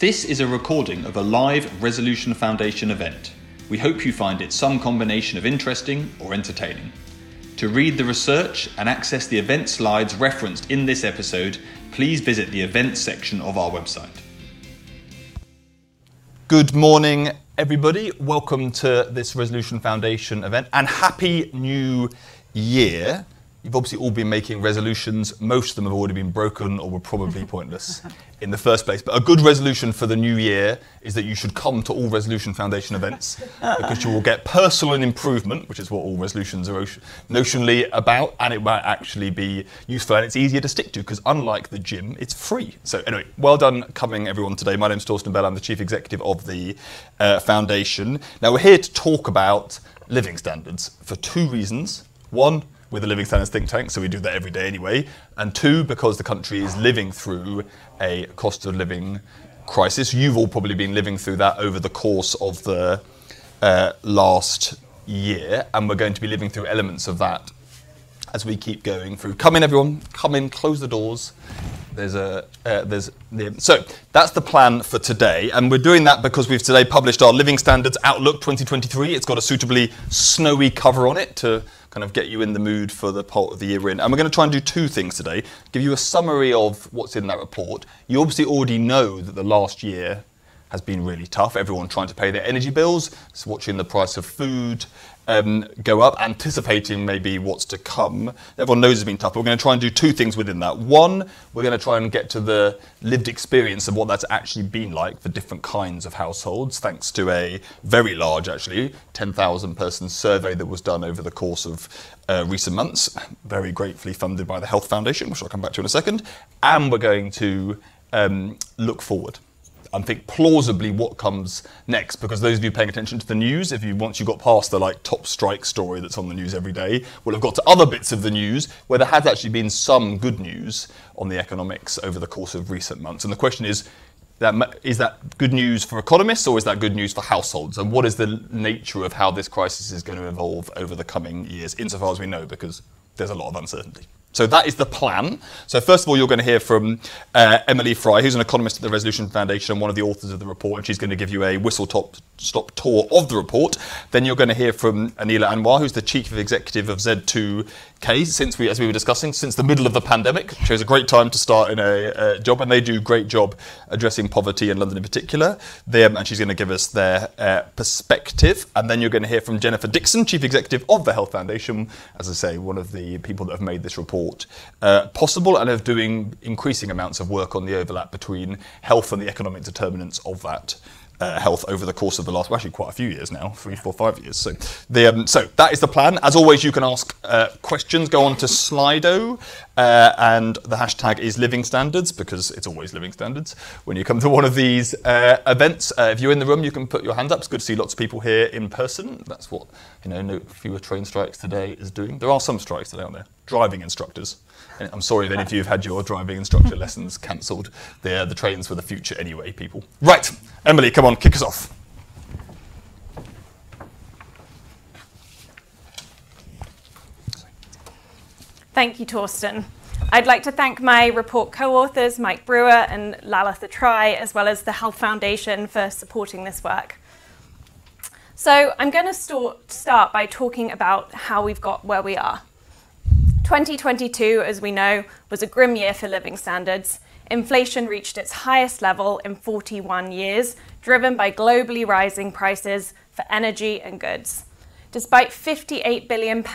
This is a recording of a live Resolution Foundation event. We hope you find it some combination of interesting or entertaining. To read the research and access the event slides referenced in this episode, please visit the events section of our website. Good morning, everybody. Welcome to this Resolution Foundation event and Happy New Year. You've obviously all been making resolutions. Most of them have already been broken or were probably pointless in the first place. But a good resolution for the new year is that you should come to all Resolution Foundation events because you will get personal improvement, which is what all resolutions are notionally about, and it might actually be useful and it's easier to stick to because unlike the gym, it's free. So anyway, well done coming everyone today. My name's Torsten Bell. I'm the Chief Executive of the uh, Foundation. Now we're here to talk about living standards for two reasons. One, with the Living Standards think tank, so we do that every day anyway. And two, because the country is living through a cost of living crisis. You've all probably been living through that over the course of the uh, last year, and we're going to be living through elements of that as we keep going through. Come in, everyone. Come in. Close the doors. There's a uh, there's the, so that's the plan for today, and we're doing that because we've today published our Living Standards Outlook 2023. It's got a suitably snowy cover on it to kind of get you in the mood for the part of the year in. And we're going to try and do two things today give you a summary of what's in that report. You obviously already know that the last year has been really tough. Everyone trying to pay their energy bills, watching the price of food um, go up, anticipating maybe what's to come. Everyone knows it's been tough. But we're going to try and do two things within that. One, we're going to try and get to the lived experience of what that's actually been like for different kinds of households, thanks to a very large, actually, 10,000 person survey that was done over the course of uh, recent months, very gratefully funded by the Health Foundation, which I'll come back to in a second. And we're going to um, look forward and think plausibly what comes next. Because those of you paying attention to the news, if you once you got past the like top strike story that's on the news every day, will have got to other bits of the news where there has actually been some good news on the economics over the course of recent months. And the question is. That, is that good news for economists or is that good news for households? And what is the nature of how this crisis is going to evolve over the coming years, insofar as we know, because there's a lot of uncertainty. So that is the plan. So first of all, you're going to hear from uh, Emily Fry, who's an economist at the Resolution Foundation and one of the authors of the report, and she's going to give you a whistle-stop stop tour of the report. Then you're going to hear from Anela Anwar, who's the chief executive of Z2K. Since we, as we were discussing, since the middle of the pandemic, chose a great time to start in a, job, and they do a great job addressing poverty in London in particular. Them, and she's going to give us their uh, perspective. And then you're going to hear from Jennifer Dixon, chief executive of the Health Foundation, as I say, one of the people that have made this report support uh, possible and of doing increasing amounts of work on the overlap between health and the economic determinants of that. Uh, health over the course of the last, well, actually quite a few years now, three, four, five years. So, the, um, so that is the plan. As always, you can ask uh, questions. Go on to Slido, uh, and the hashtag is Living Standards because it's always Living Standards when you come to one of these uh, events. Uh, if you're in the room, you can put your hand up. It's good to see lots of people here in person. That's what you know. No fewer train strikes today is doing. There are some strikes today, aren't there? Driving instructors. I'm sorry if any of you have had your driving instructor lessons cancelled. They're the trains for the future anyway, people. Right, Emily, come on, kick us off. Thank you, Torsten. I'd like to thank my report co-authors, Mike Brewer and Lalitha Try, as well as the Health Foundation for supporting this work. So I'm going to start by talking about how we've got where we are. 2022, as we know, was a grim year for living standards. Inflation reached its highest level in 41 years, driven by globally rising prices for energy and goods. Despite £58 billion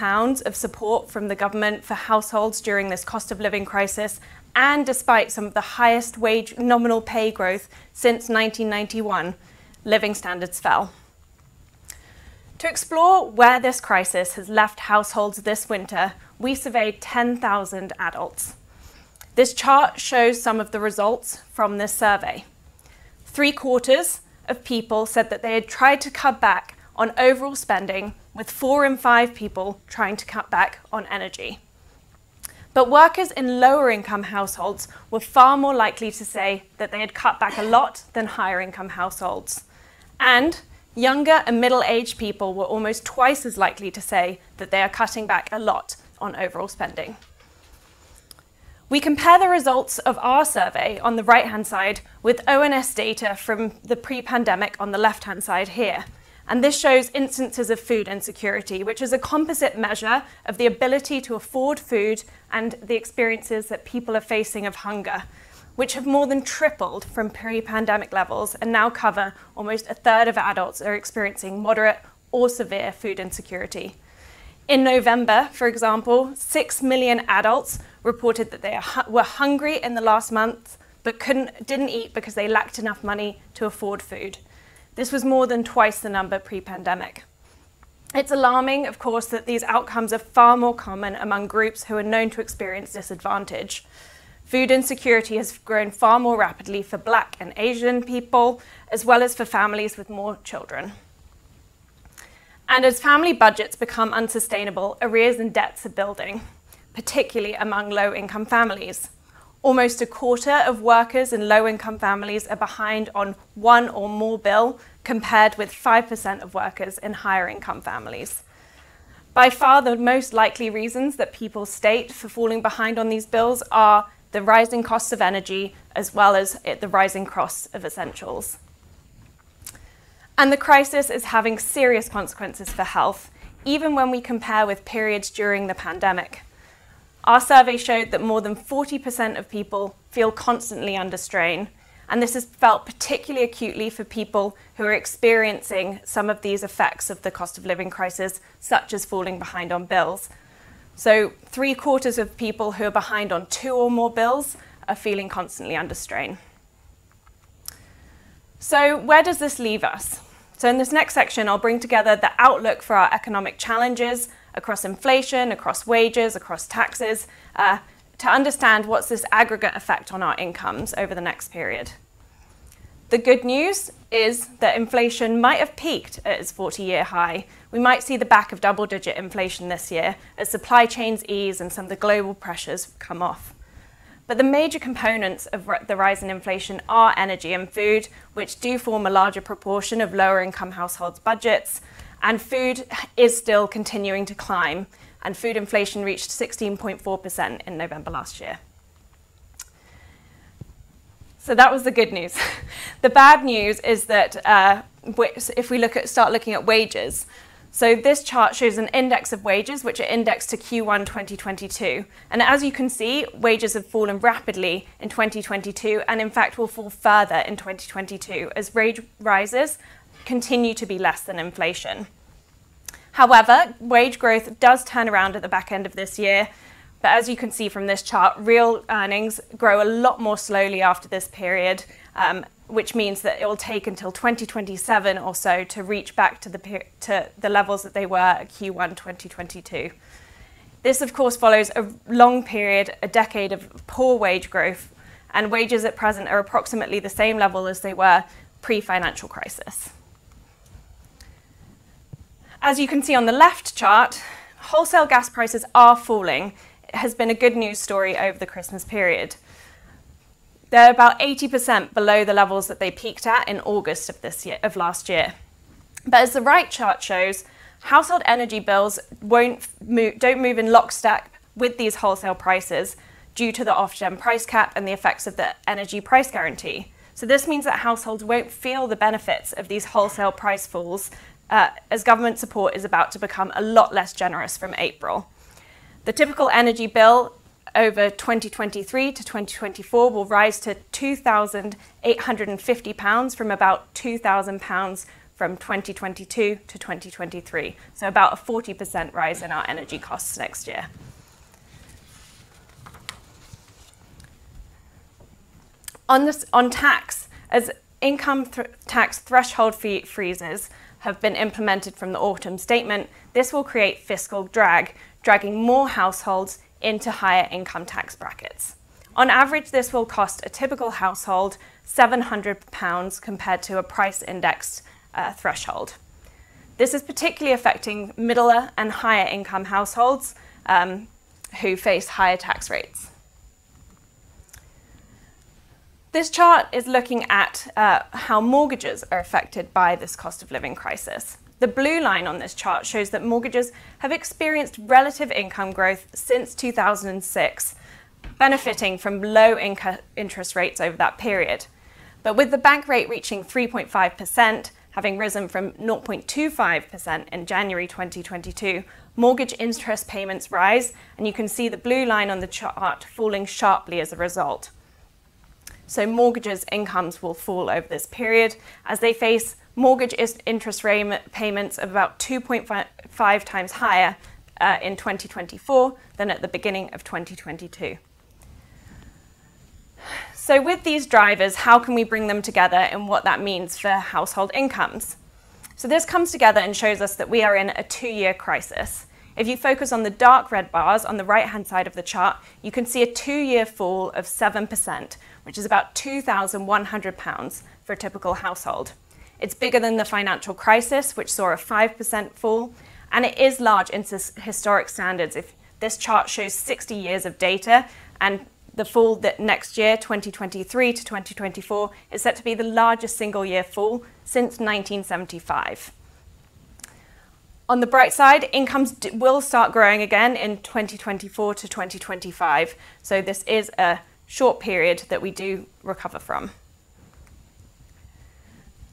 of support from the government for households during this cost of living crisis, and despite some of the highest wage nominal pay growth since 1991, living standards fell. To explore where this crisis has left households this winter, we surveyed 10,000 adults. This chart shows some of the results from this survey. Three quarters of people said that they had tried to cut back on overall spending, with four in five people trying to cut back on energy. But workers in lower income households were far more likely to say that they had cut back a lot than higher income households. And younger and middle aged people were almost twice as likely to say that they are cutting back a lot on overall spending. We compare the results of our survey on the right hand side with ONS data from the pre pandemic on the left hand side here. And this shows instances of food insecurity, which is a composite measure of the ability to afford food and the experiences that people are facing of hunger, which have more than tripled from pre pandemic levels and now cover almost a third of adults are experiencing moderate or severe food insecurity. In November, for example, 6 million adults reported that they were hungry in the last month but couldn't, didn't eat because they lacked enough money to afford food. This was more than twice the number pre pandemic. It's alarming, of course, that these outcomes are far more common among groups who are known to experience disadvantage. Food insecurity has grown far more rapidly for Black and Asian people, as well as for families with more children. And as family budgets become unsustainable, arrears and debts are building, particularly among low income families. Almost a quarter of workers in low income families are behind on one or more bill, compared with 5% of workers in higher income families. By far, the most likely reasons that people state for falling behind on these bills are the rising costs of energy as well as the rising costs of essentials. And the crisis is having serious consequences for health, even when we compare with periods during the pandemic. Our survey showed that more than 40% of people feel constantly under strain, and this is felt particularly acutely for people who are experiencing some of these effects of the cost of living crisis, such as falling behind on bills. So, three quarters of people who are behind on two or more bills are feeling constantly under strain. So, where does this leave us? So, in this next section, I'll bring together the outlook for our economic challenges across inflation, across wages, across taxes, uh, to understand what's this aggregate effect on our incomes over the next period. The good news is that inflation might have peaked at its 40 year high. We might see the back of double digit inflation this year as supply chains ease and some of the global pressures come off. But the major components of the rise in inflation are energy and food, which do form a larger proportion of lower income households' budgets, and food is still continuing to climb, and food inflation reached 16.4% in November last year. So that was the good news. the bad news is that uh, if we look at, start looking at wages, so this chart shows an index of wages, which are indexed to Q1 2022. And as you can see, wages have fallen rapidly in 2022, and in fact will fall further in 2022 as wage rises continue to be less than inflation. However, wage growth does turn around at the back end of this year, but as you can see from this chart, real earnings grow a lot more slowly after this period, um, which means that it will take until 2027 or so to reach back to the, to the levels that they were at Q1 2022. This, of course, follows a long period, a decade of poor wage growth, and wages at present are approximately the same level as they were pre financial crisis. As you can see on the left chart, wholesale gas prices are falling. Has been a good news story over the Christmas period. They're about 80% below the levels that they peaked at in August of this year of last year. But as the right chart shows, household energy bills won't move, don't move in lockstep with these wholesale prices due to the Ofgem price cap and the effects of the energy price guarantee. So this means that households won't feel the benefits of these wholesale price falls uh, as government support is about to become a lot less generous from April. The typical energy bill over 2023 to 2024 will rise to £2,850 from about £2,000 from 2022 to 2023. So about a 40% rise in our energy costs next year. On, this, on tax, as income th- tax threshold fee freezes, have been implemented from the autumn statement, this will create fiscal drag, dragging more households into higher income tax brackets. On average, this will cost a typical household £700 compared to a price indexed uh, threshold. This is particularly affecting middle and higher income households um, who face higher tax rates. This chart is looking at uh, how mortgages are affected by this cost of living crisis. The blue line on this chart shows that mortgages have experienced relative income growth since 2006 benefiting from low interest rates over that period. But with the bank rate reaching 3.5%, having risen from 0.25% in January 2022, mortgage interest payments rise, and you can see the blue line on the chart falling sharply as a result. So mortgages' incomes will fall over this period as they face mortgage interest rate payments of about 2.5 times higher uh, in 2024 than at the beginning of 2022. So, with these drivers, how can we bring them together and what that means for household incomes? So, this comes together and shows us that we are in a two year crisis. If you focus on the dark red bars on the right hand side of the chart, you can see a two year fall of 7%, which is about £2,100 for a typical household. It's bigger than the financial crisis, which saw a 5% fall, and it is large in historic standards. If this chart shows 60 years of data, and the fall that next year, 2023 to 2024, is set to be the largest single year fall since 1975. On the bright side, incomes will start growing again in 2024 to 2025. So this is a short period that we do recover from.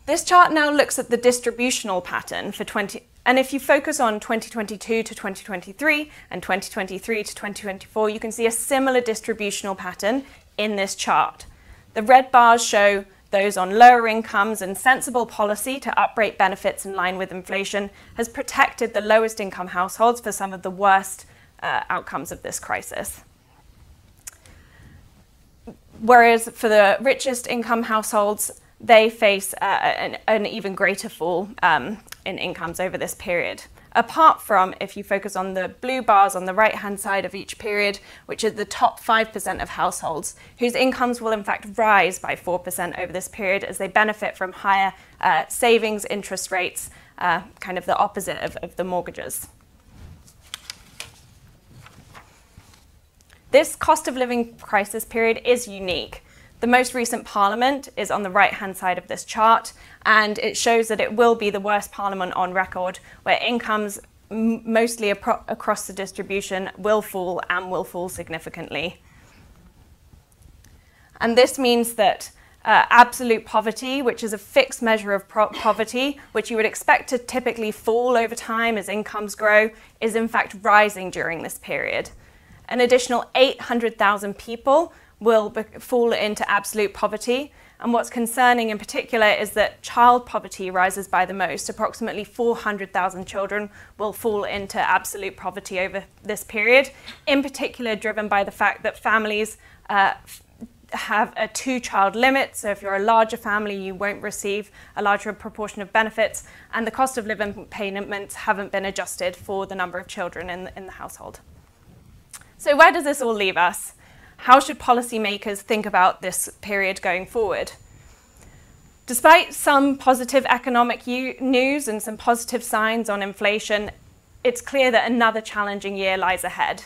This chart now looks at the distributional pattern for 20 and if you focus on 2022 to 2023 and 2023 to 2024, you can see a similar distributional pattern in this chart. The red bars show those on lower incomes and sensible policy to uprate benefits in line with inflation has protected the lowest income households for some of the worst uh, outcomes of this crisis. Whereas for the richest income households, they face uh, an, an, even greater fall um, in incomes over this period apart from if you focus on the blue bars on the right hand side of each period, which are the top 5% of households, whose incomes will in fact rise by 4% over this period as they benefit from higher uh, savings interest rates, uh, kind of the opposite of, of the mortgages. This cost of living crisis period is unique. The most recent parliament is on the right hand side of this chart, and it shows that it will be the worst parliament on record, where incomes mostly across the distribution will fall and will fall significantly. And this means that uh, absolute poverty, which is a fixed measure of poverty, which you would expect to typically fall over time as incomes grow, is in fact rising during this period. An additional 800,000 people will be- fall into absolute poverty. And what's concerning in particular is that child poverty rises by the most. Approximately 400,000 children will fall into absolute poverty over this period, in particular, driven by the fact that families uh, have a two child limit. So, if you're a larger family, you won't receive a larger proportion of benefits, and the cost of living payments haven't been adjusted for the number of children in in the household. So, where does this all leave us? How should policymakers think about this period going forward? Despite some positive economic news and some positive signs on inflation, it's clear that another challenging year lies ahead.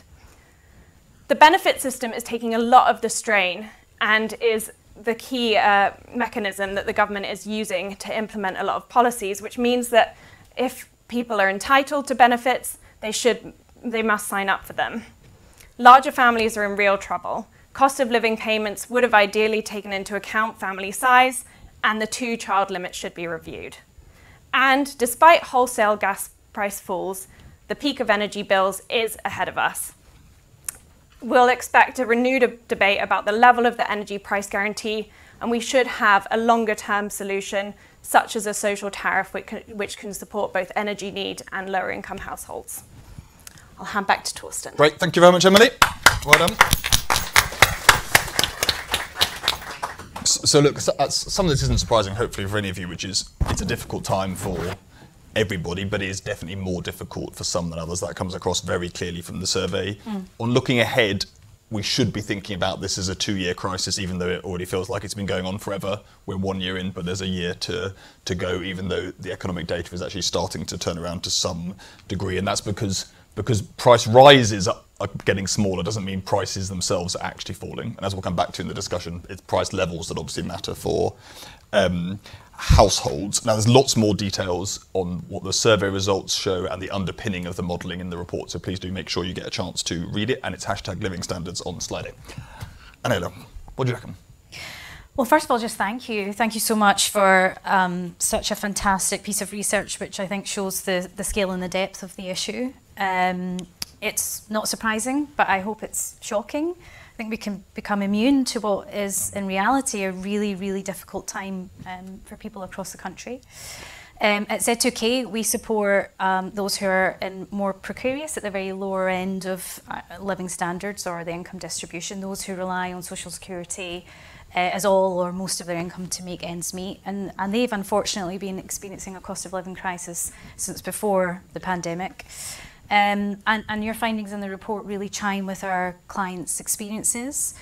The benefit system is taking a lot of the strain and is the key uh, mechanism that the government is using to implement a lot of policies, which means that if people are entitled to benefits, they should they must sign up for them. Larger families are in real trouble. Cost of living payments would have ideally taken into account family size, and the two child limit should be reviewed. And despite wholesale gas price falls, the peak of energy bills is ahead of us. We'll expect a renewed debate about the level of the energy price guarantee, and we should have a longer term solution, such as a social tariff, which can, which can support both energy need and lower income households. I'll hand back to Torsten. Great, thank you very much, Emily. Well done. So look, uh, some of this isn't surprising, hopefully for any of you, which is it's a difficult time for everybody, but it is definitely more difficult for some than others. That comes across very clearly from the survey. Mm. On looking ahead, we should be thinking about this as a two-year crisis, even though it already feels like it's been going on forever. We're one year in, but there's a year to to go, even though the economic data is actually starting to turn around to some degree, and that's because because price rises are getting smaller doesn't mean prices themselves are actually falling. And as we'll come back to in the discussion, it's price levels that obviously matter for um, households. Now, there's lots more details on what the survey results show and the underpinning of the modelling in the report, so please do make sure you get a chance to read it, and it's hashtag living standards on eight. Anela, what do you reckon? Well, first of all, just thank you. Thank you so much for um, such a fantastic piece of research, which I think shows the, the scale and the depth of the issue. Um, it's not surprising, but I hope it's shocking. I think we can become immune to what is, in reality, a really, really difficult time um, for people across the country. Um, at Z2K, we support um, those who are in more precarious, at the very lower end of uh, living standards or the income distribution, those who rely on social security uh, as all or most of their income to make ends meet. And, and they've unfortunately been experiencing a cost of living crisis since before the pandemic. Um, and, and your findings in the report really chime with our clients' experiences.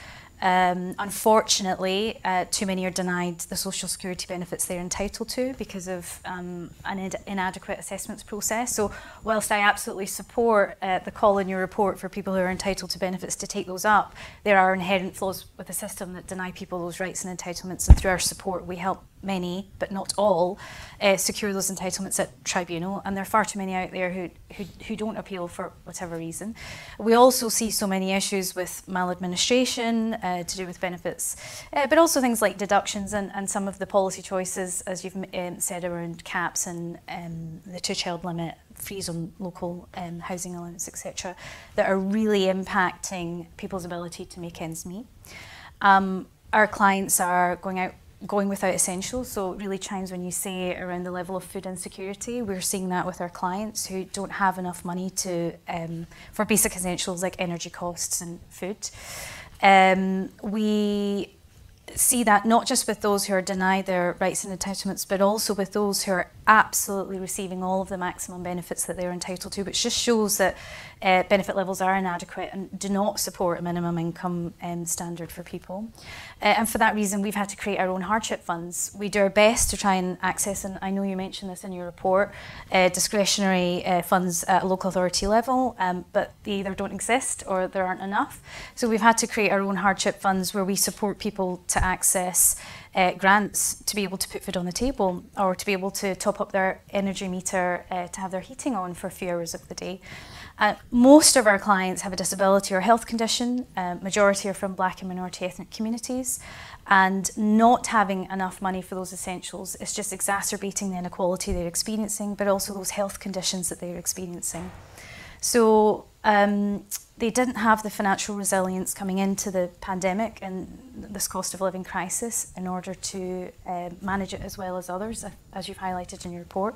Um, unfortunately, uh, too many are denied the social security benefits they're entitled to because of um, an in inadequate assessments process. So, whilst I absolutely support uh, the call in your report for people who are entitled to benefits to take those up, there are inherent flaws with the system that deny people those rights and entitlements. And through our support, we help many, but not all, uh, secure those entitlements at tribunal, and there are far too many out there who, who, who don't appeal for whatever reason. We also see so many issues with maladministration uh, to do with benefits, uh, but also things like deductions and, and some of the policy choices, as you've um, said, around caps and um, the two-child limit, freeze on local um, housing allowance, etc., that are really impacting people's ability to make ends meet. Um, our clients are going out going without essentials. So it really chimes when you say around the level of food insecurity. We're seeing that with our clients who don't have enough money to um, for basic essentials like energy costs and food. Um, we see that not just with those who are denied their rights and entitlements, but also with those who are absolutely receiving all of the maximum benefits that they're entitled to, which just shows that uh, benefit levels are inadequate and do not support a minimum income um, standard for people. Uh, and for that reason, we've had to create our own hardship funds. We do our best to try and access, and I know you mentioned this in your report, uh, discretionary uh, funds at a local authority level, um, but they either don't exist or there aren't enough. So we've had to create our own hardship funds where we support people to access uh, grants to be able to put food on the table or to be able to top up their energy meter uh, to have their heating on for a few hours of the day. Uh, most of our clients have a disability or health condition. Uh, majority are from black and minority ethnic communities. And not having enough money for those essentials is just exacerbating the inequality they're experiencing, but also those health conditions that they're experiencing. So um, they didn't have the financial resilience coming into the pandemic and this cost of living crisis in order to uh, manage it as well as others, as you've highlighted in your report.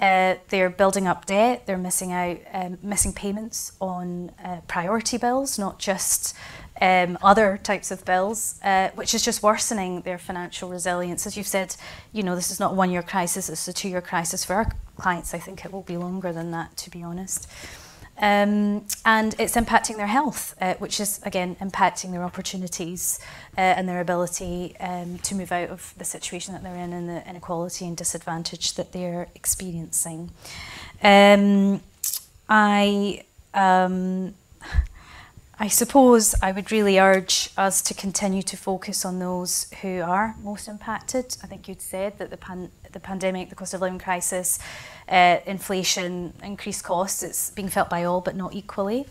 Uh, they're building up debt. They're missing out, um, missing payments on uh, priority bills, not just um, other types of bills, uh, which is just worsening their financial resilience. As you've said, you know, this is not a one-year crisis; it's a two-year crisis for our clients. I think it will be longer than that, to be honest. Um, and it's impacting their health, uh, which is again impacting their opportunities uh, and their ability um, to move out of the situation that they're in and the inequality and disadvantage that they're experiencing. Um, I um, I suppose I would really urge us to continue to focus on those who are most impacted. I think you'd said that the, pan- the pandemic, the cost of living crisis, uh, inflation, increased costs, it's being felt by all but not equally.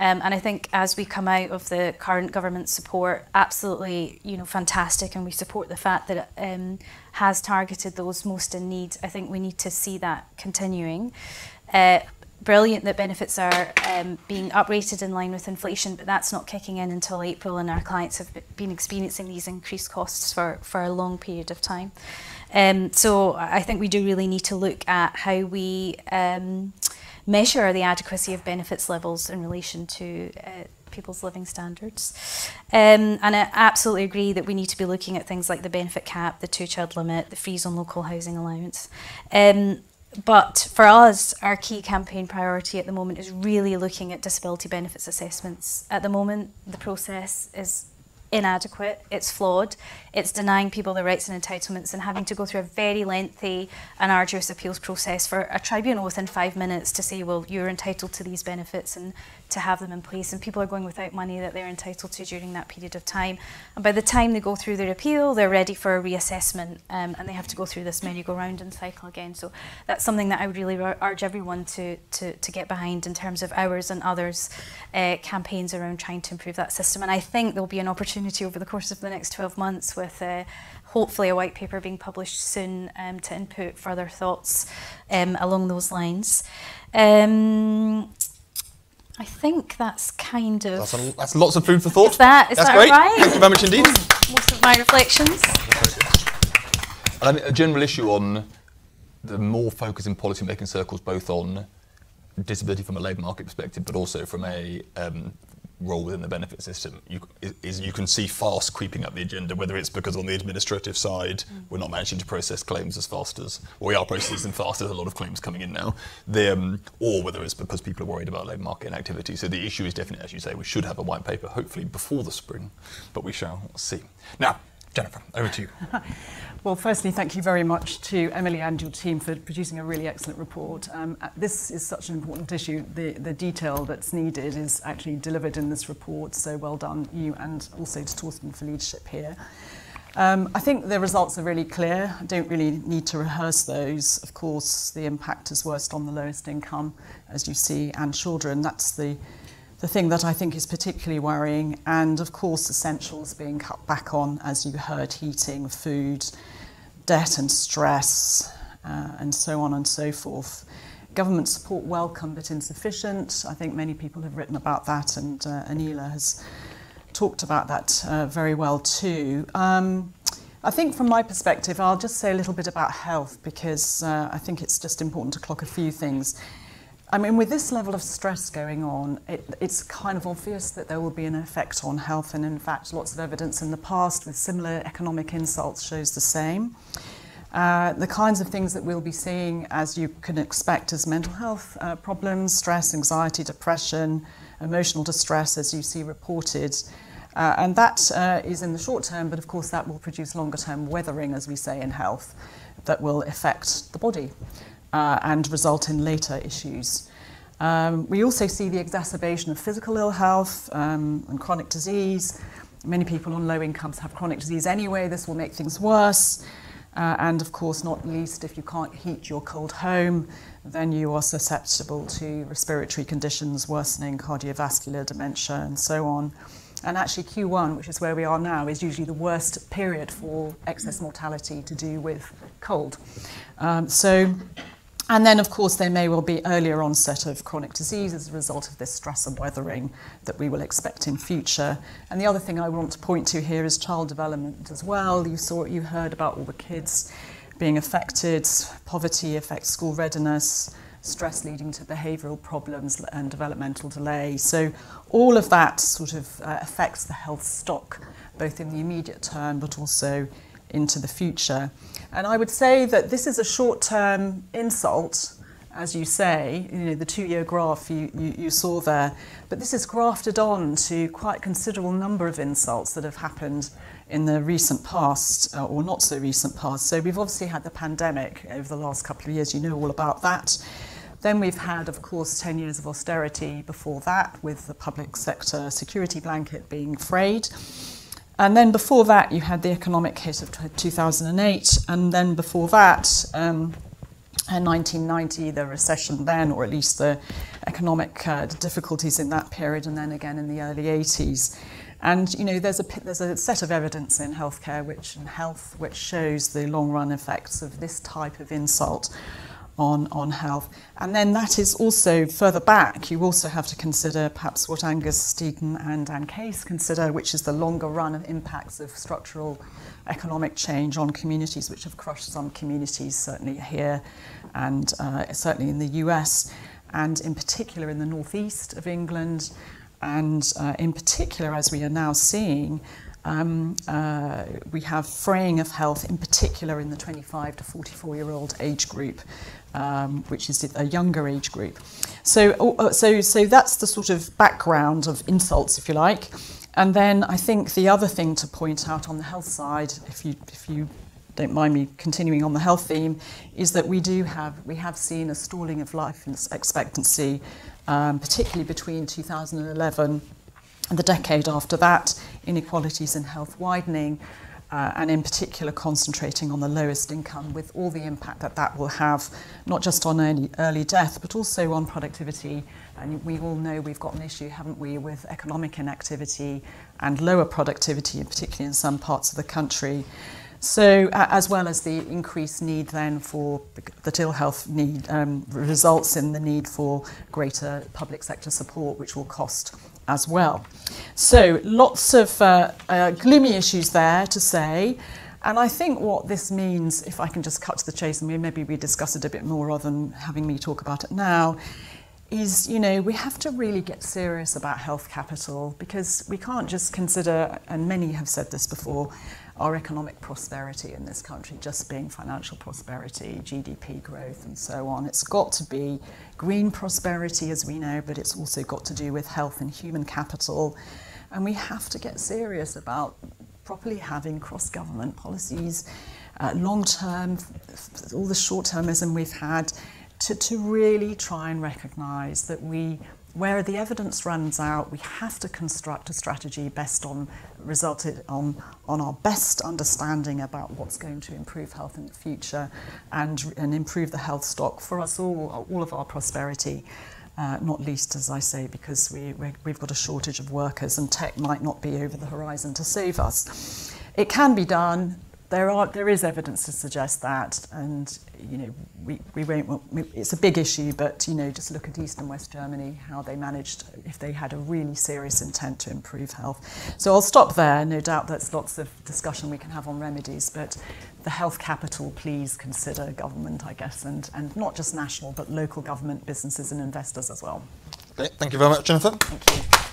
Um, and I think as we come out of the current government support, absolutely, you know, fantastic, and we support the fact that it um, has targeted those most in need. I think we need to see that continuing. Uh, brilliant that benefits are um, being uprated in line with inflation, but that's not kicking in until April, and our clients have been experiencing these increased costs for, for a long period of time. Um, so I think we do really need to look at how we um, measure the adequacy of benefits levels in relation to uh, people's living standards. Um, and I absolutely agree that we need to be looking at things like the benefit cap, the two-child limit, the freeze on local housing allowance. Um, but for us, our key campaign priority at the moment is really looking at disability benefits assessments. At the moment, the process is inadequate, it's flawed, it's denying people their rights and entitlements and having to go through a very lengthy and arduous appeals process for a tribunal within five minutes to say, well, you're entitled to these benefits and to have them in place. And people are going without money that they're entitled to during that period of time. And by the time they go through their appeal, they're ready for a reassessment um, and they have to go through this merry-go-round and cycle again. So that's something that I would really urge everyone to, to, to get behind in terms of ours and others' uh, campaigns around trying to improve that system. And I think there'll be an opportunity over the course of the next 12 months with uh, hopefully a white paper being published soon um, to input further thoughts um, along those lines. Um, I think that's kind of. That's, a, that's lots of food for thought. Is that, is that's that great. right? Thank you very much indeed. Most of my reflections. And I think a general issue on the more focus in policy making circles, both on disability from a labour market perspective, but also from a um, role within the benefit system you, is you can see fast creeping up the agenda, whether it's because on the administrative side mm. we're not managing to process claims as fast as, or we are processing fast as a lot of claims coming in now, the, um, or whether it's because people are worried about labour market inactivity. So the issue is definitely, as you say, we should have a white paper, hopefully before the spring, but we shall see. Now, Jennifer, over to you. well, firstly, thank you very much to Emily and your team for producing a really excellent report. Um, uh, this is such an important issue. The, the detail that's needed is actually delivered in this report, so well done you and also to Torsten for leadership here. Um, I think the results are really clear. I don't really need to rehearse those. Of course, the impact is worst on the lowest income, as you see, and children. That's the the thing that I think is particularly worrying, and of course, essentials being cut back on, as you heard, heating, food, debt and stress, uh, and so on and so forth. Government support welcome but insufficient. I think many people have written about that, and uh, Anela has talked about that uh, very well too. Um, I think from my perspective, I'll just say a little bit about health because uh, I think it's just important to clock a few things. I mean, with this level of stress going on, it, it's kind of obvious that there will be an effect on health, and in fact, lots of evidence in the past with similar economic insults shows the same. Uh, the kinds of things that we'll be seeing, as you can expect, as mental health uh, problems, stress, anxiety, depression, emotional distress, as you see reported. Uh, and that uh, is in the short term, but of course, that will produce longer term weathering, as we say in health, that will affect the body uh, and result in later issues. Um, we also see the exacerbation of physical ill health um, and chronic disease. Many people on low incomes have chronic disease anyway. This will make things worse. Uh, and of course, not least, if you can't heat your cold home, then you are susceptible to respiratory conditions, worsening cardiovascular dementia, and so on. And actually, Q1, which is where we are now, is usually the worst period for excess mortality to do with cold. Um, so, and then, of course, there may well be earlier onset of chronic disease as a result of this stress and weathering that we will expect in future. And the other thing I want to point to here is child development as well. You saw, you heard about all the kids being affected. Poverty affects school readiness, stress leading to behavioural problems and developmental delay. So all of that sort of uh, affects the health stock, both in the immediate term but also into the future. And I would say that this is a short-term insult, as you say, you know, the two-year graph you, you, you saw there, but this is grafted on to quite a considerable number of insults that have happened in the recent past, uh, or not so recent past. So we've obviously had the pandemic over the last couple of years, you know all about that. Then we've had, of course, 10 years of austerity before that, with the public sector security blanket being frayed. And then before that, you had the economic hit of 2008. And then before that, um, in 1990, the recession then, or at least the economic uh, difficulties in that period, and then again in the early 80s. And you know, there's a there's a set of evidence in healthcare, which in health, which shows the long run effects of this type of insult on, on health. And then that is also further back, you also have to consider perhaps what Angus Deaton and Anne Case consider, which is the longer run of impacts of structural economic change on communities, which have crushed some communities, certainly here and uh, certainly in the US, and in particular in the northeast of England, and uh, in particular, as we are now seeing, um, uh, we have fraying of health, in particular in the 25 to 44 year old age group, um, which is a younger age group. So, uh, so, so that's the sort of background of insults, if you like. And then I think the other thing to point out on the health side, if you, if you don't mind me continuing on the health theme, is that we do have we have seen a stalling of life expectancy, um, particularly between 2011 and the decade after that, inequalities in health widening. Uh, and in particular concentrating on the lowest income with all the impact that that will have not just on early, early death but also on productivity. And we all know we've got an issue haven't we with economic inactivity and lower productivity particularly in some parts of the country. So, as well as the increased need then for the ill health need um, results in the need for greater public sector support, which will cost as well. So, lots of uh, uh, gloomy issues there to say. And I think what this means, if I can just cut to the chase and maybe we discuss it a bit more rather than having me talk about it now, is, you know, we have to really get serious about health capital because we can't just consider, and many have said this before, our economic prosperity in this country just being financial prosperity, GDP growth, and so on. It's got to be green prosperity, as we know, but it's also got to do with health and human capital. And we have to get serious about properly having cross government policies, uh, long term, all the short termism we've had, to, to really try and recognize that we where the evidence runs out, we have to construct a strategy based on resulted on, on our best understanding about what's going to improve health in the future and, and improve the health stock for us all, all of our prosperity. Uh, not least, as I say, because we, we've got a shortage of workers and tech might not be over the horizon to save us. It can be done there are there is evidence to suggest that, and you know we, we won't. It's a big issue, but you know just look at East and West Germany, how they managed if they had a really serious intent to improve health. So I'll stop there. No doubt there's lots of discussion we can have on remedies, but the health capital, please consider government, I guess, and and not just national but local government, businesses and investors as well. Okay, thank you very much, Jennifer. Thank you.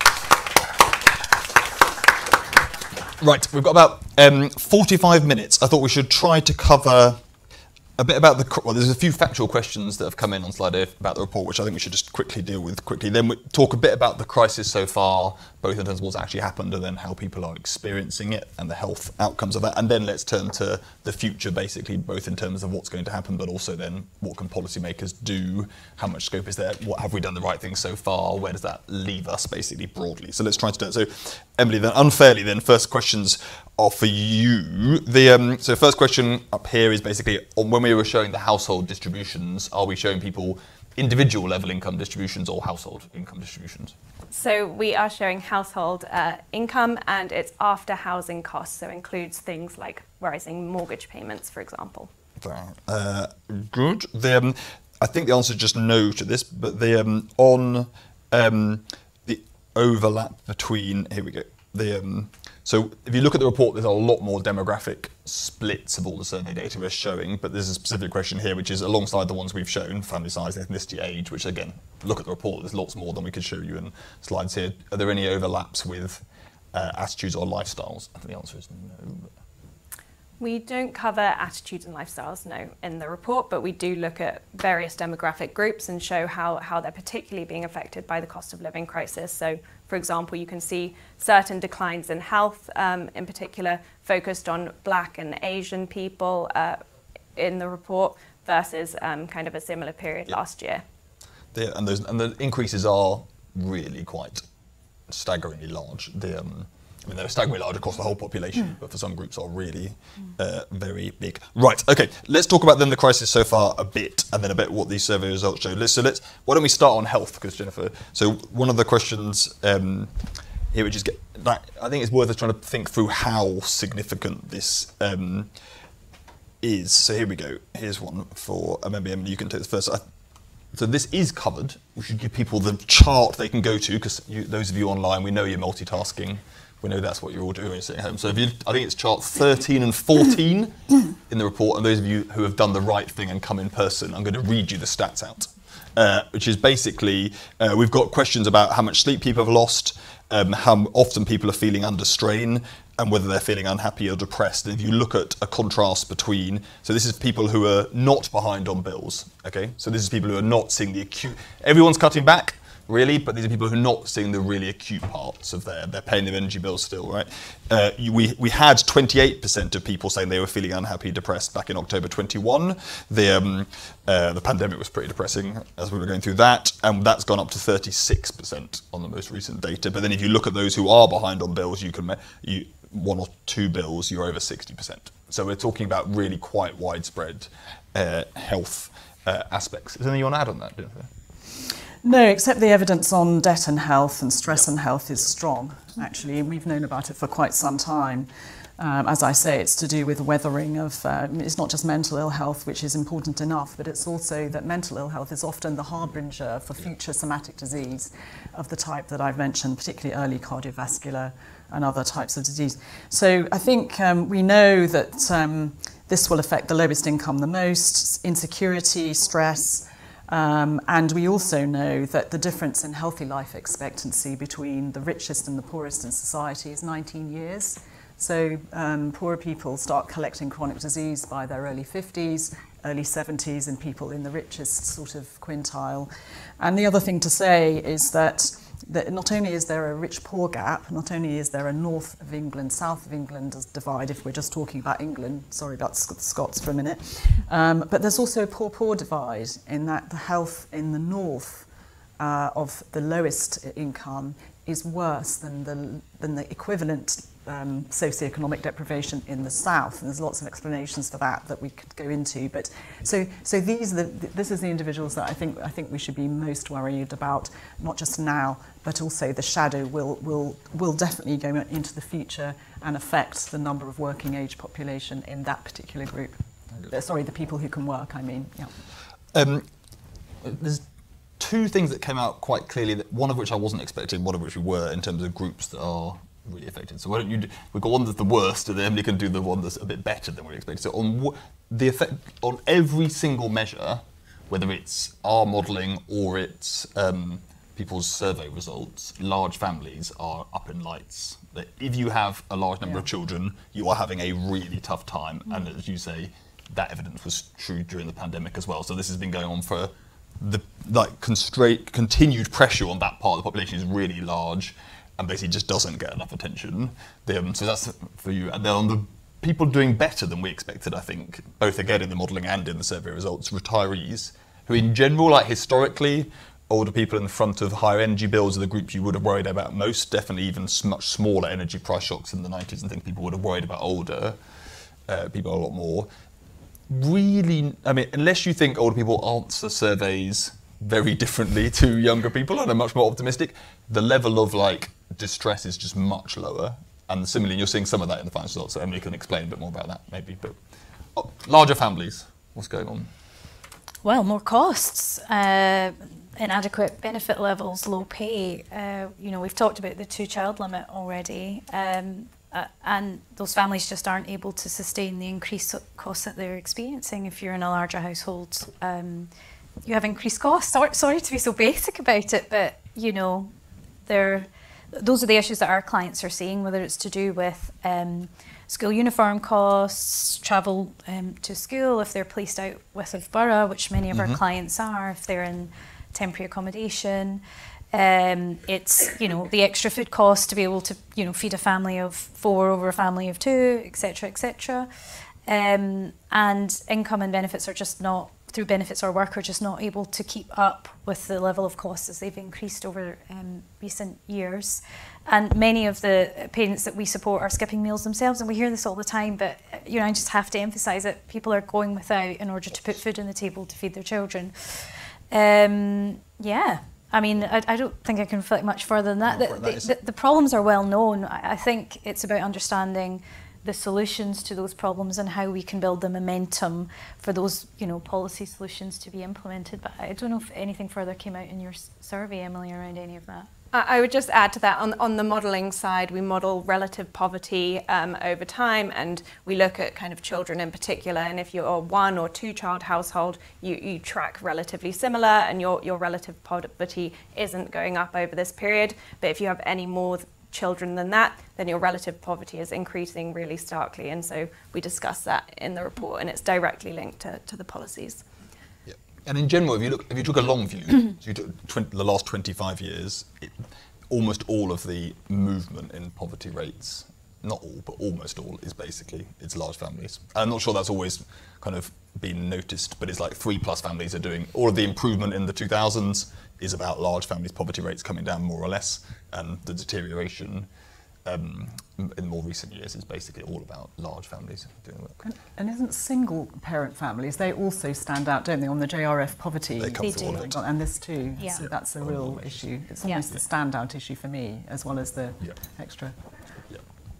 Right, we've got about um, 45 minutes. I thought we should try to cover a bit about the well. There's a few factual questions that have come in on Slido about the report, which I think we should just quickly deal with quickly. Then we talk a bit about the crisis so far, both in terms of what's actually happened and then how people are experiencing it and the health outcomes of that. And then let's turn to the future, basically, both in terms of what's going to happen, but also then what can policymakers do? How much scope is there? What have we done the right thing so far? Where does that leave us, basically, broadly? So let's try to do it. So, Emily, then unfairly, then first questions are for you. The um, so first question up here is basically on when we were showing the household distributions, are we showing people individual level income distributions or household income distributions? So we are showing household uh, income and it's after housing costs, so includes things like rising mortgage payments, for example. Uh, good. The, um, I think the answer is just no to this, but the um, on um, the overlap between here we go the um, so if you look at the report, there's a lot more demographic splits of all the survey data we're showing, but there's a specific question here which is alongside the ones we've shown, family size, ethnicity, age, which again, look at the report, there's lots more than we could show you in slides here. Are there any overlaps with uh, attitudes or lifestyles? I think the answer is no. We don't cover attitudes and lifestyles, no, in the report, but we do look at various demographic groups and show how, how they're particularly being affected by the cost of living crisis. So, for example, you can see certain declines in health, um, in particular, focused on black and Asian people uh, in the report versus um, kind of a similar period yep. last year. The, and, those, and the increases are really quite staggeringly large. The, um, I mean, they're staggeringly large across the whole population, mm. but for some groups are really uh, very big. Right. Okay. Let's talk about then the crisis so far a bit, and then a bit what these survey results show. Let's, so let's. Why don't we start on health? Because Jennifer. So one of the questions um, here, which is get, that, I think it's worth us trying to think through how significant this. Um, is so here we go. Here's one for uh, maybe Emily. You can take this first. I, so this is covered. We should give people the chart they can go to because those of you online, we know you're multitasking we know that's what you're all doing sitting home. So if you, I think it's chart 13 and 14 in the report, and those of you who have done the right thing and come in person, I'm going to read you the stats out. Uh, which is basically uh, we've got questions about how much sleep people have lost, um, how often people are feeling under strain, and whether they're feeling unhappy or depressed. And if you look at a contrast between, so this is people who are not behind on bills, okay? So this is people who are not seeing the acute, everyone's cutting back, really, but these are people who are not seeing the really acute parts of their, they're paying their energy bills still, right? Uh, you, we, we had 28% of people saying they were feeling unhappy, depressed back in October 21. The, um, uh, the pandemic was pretty depressing as we were going through that, and that's gone up to 36% on the most recent data. But then if you look at those who are behind on bills, you can, you, one or two bills, you're over 60%. So we're talking about really quite widespread uh, health uh, aspects. Is there anything you want to add on that? No, except the evidence on debt and health and stress and health is strong, actually. We've known about it for quite some time. Um, as I say, it's to do with weathering of, uh, it's not just mental ill health, which is important enough, but it's also that mental ill health is often the harbinger for future somatic disease of the type that I've mentioned, particularly early cardiovascular and other types of disease. So I think um, we know that um, this will affect the lowest income the most, insecurity, stress, um, and we also know that the difference in healthy life expectancy between the richest and the poorest in society is 19 years. So um, poorer people start collecting chronic disease by their early 50s, early 70s, and people in the richest sort of quintile. And the other thing to say is that that not only is there a rich-poor gap, not only is there a north of England, south of England divide, if we're just talking about England, sorry about Scots for a minute, um, but there's also a poor-poor divide in that the health in the north uh, of the lowest income is worse than the, than the equivalent um, socioeconomic deprivation in the south. And there's lots of explanations for that that we could go into. But so, so these are the, this is the individuals that I think, I think we should be most worried about, not just now, but also the shadow will, will, will definitely go into the future and affect the number of working age population in that particular group. Uh, sorry, the people who can work, I mean, yeah. Um, there's two things that came out quite clearly, that one of which I wasn't expecting, one of which we were, in terms of groups that are really affected. So why don't you? Do, we've got one that's the worst, and then Emily can do the one that's a bit better than we expected. So on the effect on every single measure, whether it's our modelling or it's um, people's survey results, large families are up in lights. That if you have a large number yeah. of children, you are having a really tough time, mm. and as you say, that evidence was true during the pandemic as well. So this has been going on for the like constraint, continued pressure on that part of the population is really large and basically just doesn't get enough attention. Um, so that's for you. And then on the people doing better than we expected, I think, both again in the modelling and in the survey results, retirees, who in general, like historically, older people in the front of higher energy bills are the group you would have worried about most. Definitely, even much smaller energy price shocks in the 90s, and think people would have worried about older uh, people a lot more. Really, I mean, unless you think older people answer surveys very differently to younger people and are much more optimistic, the level of like distress is just much lower. And similarly, you're seeing some of that in the financial results. So Emily can explain a bit more about that, maybe. But oh, larger families, what's going on? Well, more costs, uh, inadequate benefit levels, low pay. Uh, you know, we've talked about the two-child limit already, um, uh, and those families just aren't able to sustain the increased costs that they're experiencing. If you're in a larger household, um, you have increased costs. Sorry, sorry to be so basic about it, but you know, they're those are the issues that our clients are seeing, whether it's to do with um, school uniform costs, travel um, to school if they're placed out with of borough, which many of mm-hmm. our clients are, if they're in temporary accommodation. Um, it's you know the extra food cost to be able to you know feed a family of four over a family of two, etc., etc. Um, and income and benefits are just not through benefits or work are just not able to keep up with the level of costs as they've increased over um, recent years. And many of the parents that we support are skipping meals themselves, and we hear this all the time. But you know, I just have to emphasise that people are going without in order to put food on the table to feed their children. Um, yeah, I mean, I, I, don't think I can reflect much further than that. The, the, the, the problems are well known. I, I think it's about understanding the solutions to those problems and how we can build the momentum for those you know policy solutions to be implemented but I don't know if anything further came out in your survey Emily around any of that I would just add to that on, on the modelling side, we model relative poverty um, over time and we look at kind of children in particular. And if you're a one or two child household, you, you track relatively similar and your, your relative poverty isn't going up over this period. But if you have any more children than that, then your relative poverty is increasing really starkly. And so we discuss that in the report, and it's directly linked to, to the policies. Yeah. And in general, if you look, if you took a long view, so you took 20, the last 25 years, it, almost all of the movement in poverty rates, not all, but almost all, is basically it's large families. And I'm not sure that's always kind of been noticed, but it's like three plus families are doing all of the improvement in the 2000s is about large families' poverty rates coming down more or less, and the deterioration um, in more recent years is basically all about large families doing work. And, and isn't single parent families, they also stand out, don't they, on the JRF poverty? They come They all do. of it. And this too. Yeah. So that's a real issue. It's Yeah. almost a standout issue for me, as well as the Yeah. extra. Yeah.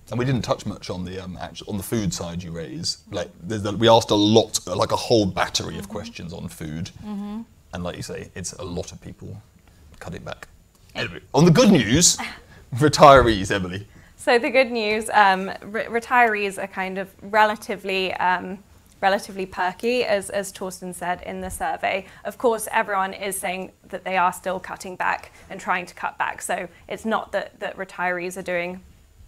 And we didn't touch much on the um, actual, on the food side you raise. Like the, we asked a lot, like a whole battery of questions on food, and like you say, it's a lot of people cutting back. Anyway, on the good news, retirees, Emily. So the good news, um, re- retirees are kind of relatively um, relatively perky, as, as Torsten said in the survey. Of course, everyone is saying that they are still cutting back and trying to cut back. So it's not that, that retirees are doing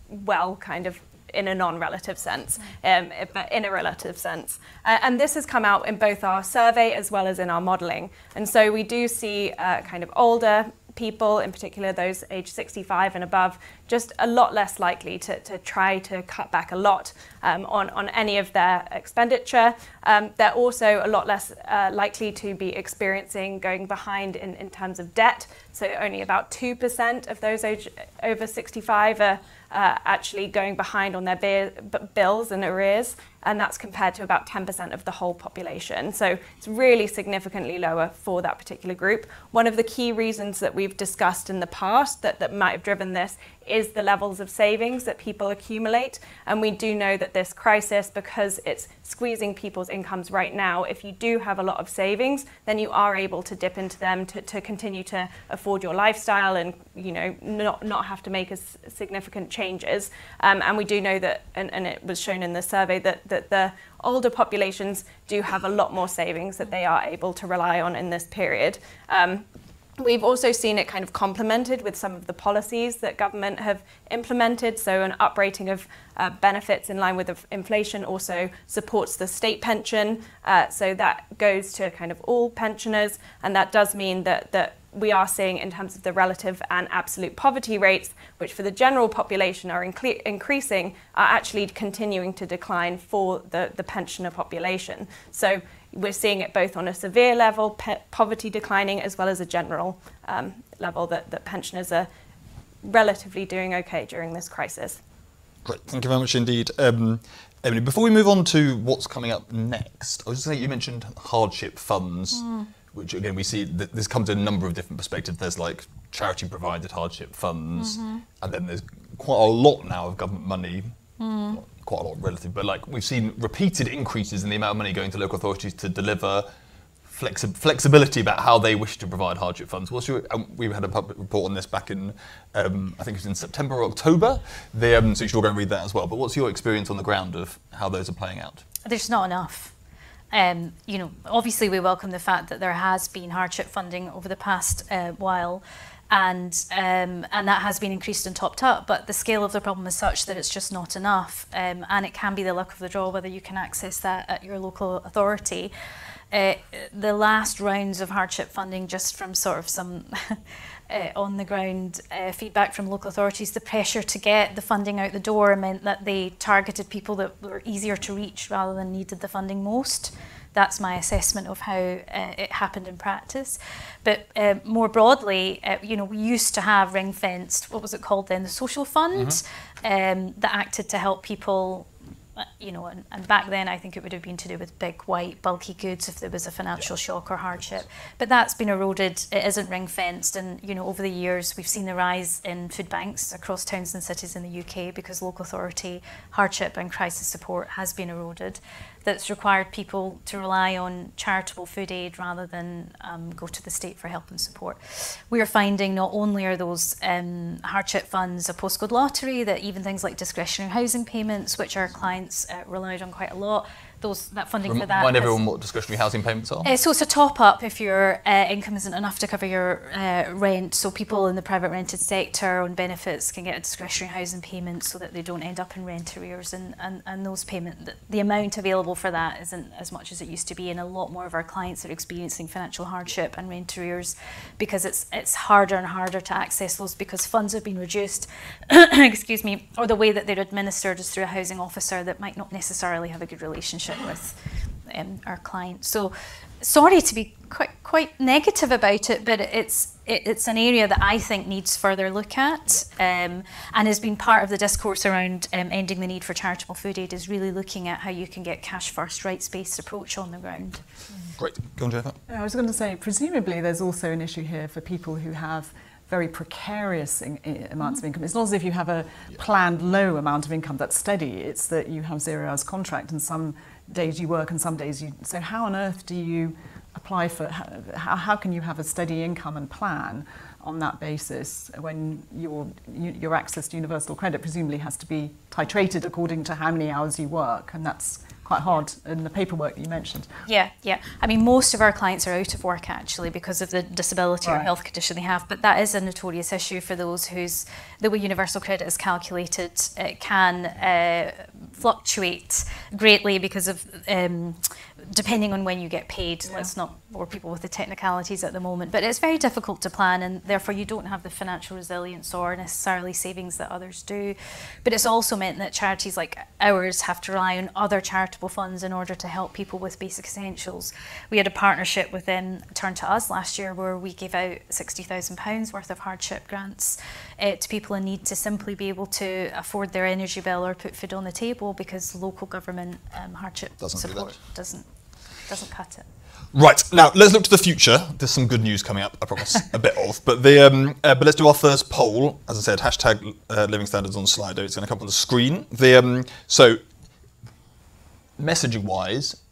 well, kind of in a non-relative sense, um, but in a relative sense. Uh, and this has come out in both our survey as well as in our modelling. And so we do see uh, kind of older people, in particular those aged 65 and above, just a lot less likely to, to try to cut back a lot um, on, on any of their expenditure. Um, they're also a lot less uh, likely to be experiencing going behind in, in terms of debt. So only about 2% of those age, over 65 are uh, actually going behind on their bills and arrears, and that's compared to about 10% of the whole population. So it's really significantly lower for that particular group. One of the key reasons that we've discussed in the past that, that might have driven this is the levels of savings that people accumulate. And we do know that this crisis, because it's squeezing people's incomes right now, if you do have a lot of savings, then you are able to dip into them to, to continue to afford your lifestyle and you know not, not have to make as significant changes. Um, and we do know that, and, and it was shown in the survey, that, that the older populations do have a lot more savings that they are able to rely on in this period. Um, We've also seen it kind of complemented with some of the policies that government have implemented. So, an uprating of uh, benefits in line with inflation also supports the state pension. Uh, so, that goes to kind of all pensioners. And that does mean that, that we are seeing, in terms of the relative and absolute poverty rates, which for the general population are incre- increasing, are actually continuing to decline for the, the pensioner population. So, we're seeing it both on a severe level, pe- poverty declining, as well as a general um, level that, that pensioners are relatively doing okay during this crisis. Great, thank you very much indeed. Um, Emily, before we move on to what's coming up next, I was just saying you mentioned hardship funds, which again we see that this comes in a number of different perspectives. There's like charity provided hardship funds, and then there's quite a lot now of government money. not Quite a lot relative, but like we've seen repeated increases in the amount of money going to local authorities to deliver flexi- flexibility about how they wish to provide hardship funds. What's your, um, we had a public report on this back in, um, I think it was in September or October, the, um, so you should all go and read that as well. But what's your experience on the ground of how those are playing out? There's not enough. Um, you know, obviously we welcome the fact that there has been hardship funding over the past uh, while, and um, and that has been increased and topped up. But the scale of the problem is such that it's just not enough, um, and it can be the luck of the draw whether you can access that at your local authority. Uh, the last rounds of hardship funding, just from sort of some uh, on the ground uh, feedback from local authorities, the pressure to get the funding out the door meant that they targeted people that were easier to reach rather than needed the funding most. That's my assessment of how uh, it happened in practice. But uh, more broadly, uh, you know, we used to have ring fenced, what was it called then, the social fund, um, that acted to help people Uh, you know, and, and back then I think it would have been to do with big, white, bulky goods if there was a financial shock or hardship. But that's been eroded. It isn't ring fenced, and you know, over the years we've seen the rise in food banks across towns and cities in the UK because local authority hardship and crisis support has been eroded. That's required people to rely on charitable food aid rather than um, go to the state for help and support. We are finding not only are those um, hardship funds a postcode lottery, that even things like discretionary housing payments, which our clients uh, relied on quite a lot, those that funding for that. Remind everyone what discretionary housing payments are. Uh, so it's a top up if your uh, income isn't enough to cover your uh, rent. So people in the private rented sector on benefits can get a discretionary housing payment so that they don't end up in rent arrears. And, and, and those payment, the, the amount available for that isn't as much as it used to be. And a lot more of our clients are experiencing financial hardship and rent arrears because it's it's harder and harder to access those because funds have been reduced. excuse me, or the way that they're administered is through a housing officer that might not necessarily have a good relationship with um, our clients. So, sorry to be quite quite negative about it, but it's it, it's an area that I think needs further look at, um, and has been part of the discourse around um, ending the need for charitable food aid. Is really looking at how you can get cash first, rights based approach on the ground. Great. Go on, Jennifer. I was going to say, presumably, there's also an issue here for people who have very precarious in, i- amounts of income. It's not as if you have a planned low amount of income that's steady. It's that you have zero hours contract, and some days you work and some days you. So how on earth do you apply for? How, how can you have a steady income and plan on that basis when your your access to universal credit presumably has to be titrated according to how many hours you work, and that's quite hard in the paperwork that you mentioned. Yeah, yeah. I mean, most of our clients are out of work actually because of the disability or health condition they have, but that is a notorious issue for those whose the way universal credit is calculated it can uh, fluctuate greatly because of um, depending on when you get paid. Let's not bore people with the technicalities at the moment, but it's very difficult to plan, and therefore you don't have the financial resilience or necessarily savings that others do. But it's also meant that charities like ours have to rely on other charitable funds in order to help people with basic essentials. We had a partnership with um, Turn to Us last year where we gave out £60,000 worth of hardship grants uh, to people in need to simply be able to afford their energy bill or put food on the table because local government um, hardship Doesn't do support doesn't doesn't cut it. Right now, let's look to the future. There's some good news coming up, I promise. a bit of, but the um, uh, but let's do our first poll. As I said, hashtag uh, living standards on Slido. It's going to come up on the screen. The um, so messaging wise,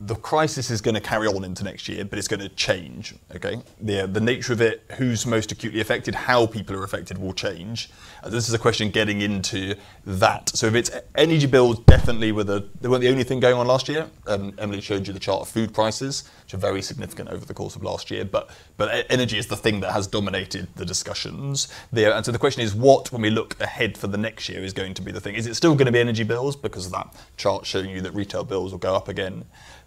the crisis is going to carry on into next year, but it's going to change. Okay, the the nature of it, who's most acutely affected, how people are affected, will change. Uh, this is a question getting into that. So if it's energy bills, definitely were the they weren't the only thing going on last year. Um, Emily showed you the chart of food prices, which are very significant over the course of last year. But but energy is the thing that has dominated the discussions there. And so the question is, what when we look ahead for the next year is going to be the thing? Is it still going to be energy bills because of that chart showing you that retail bills will go up again?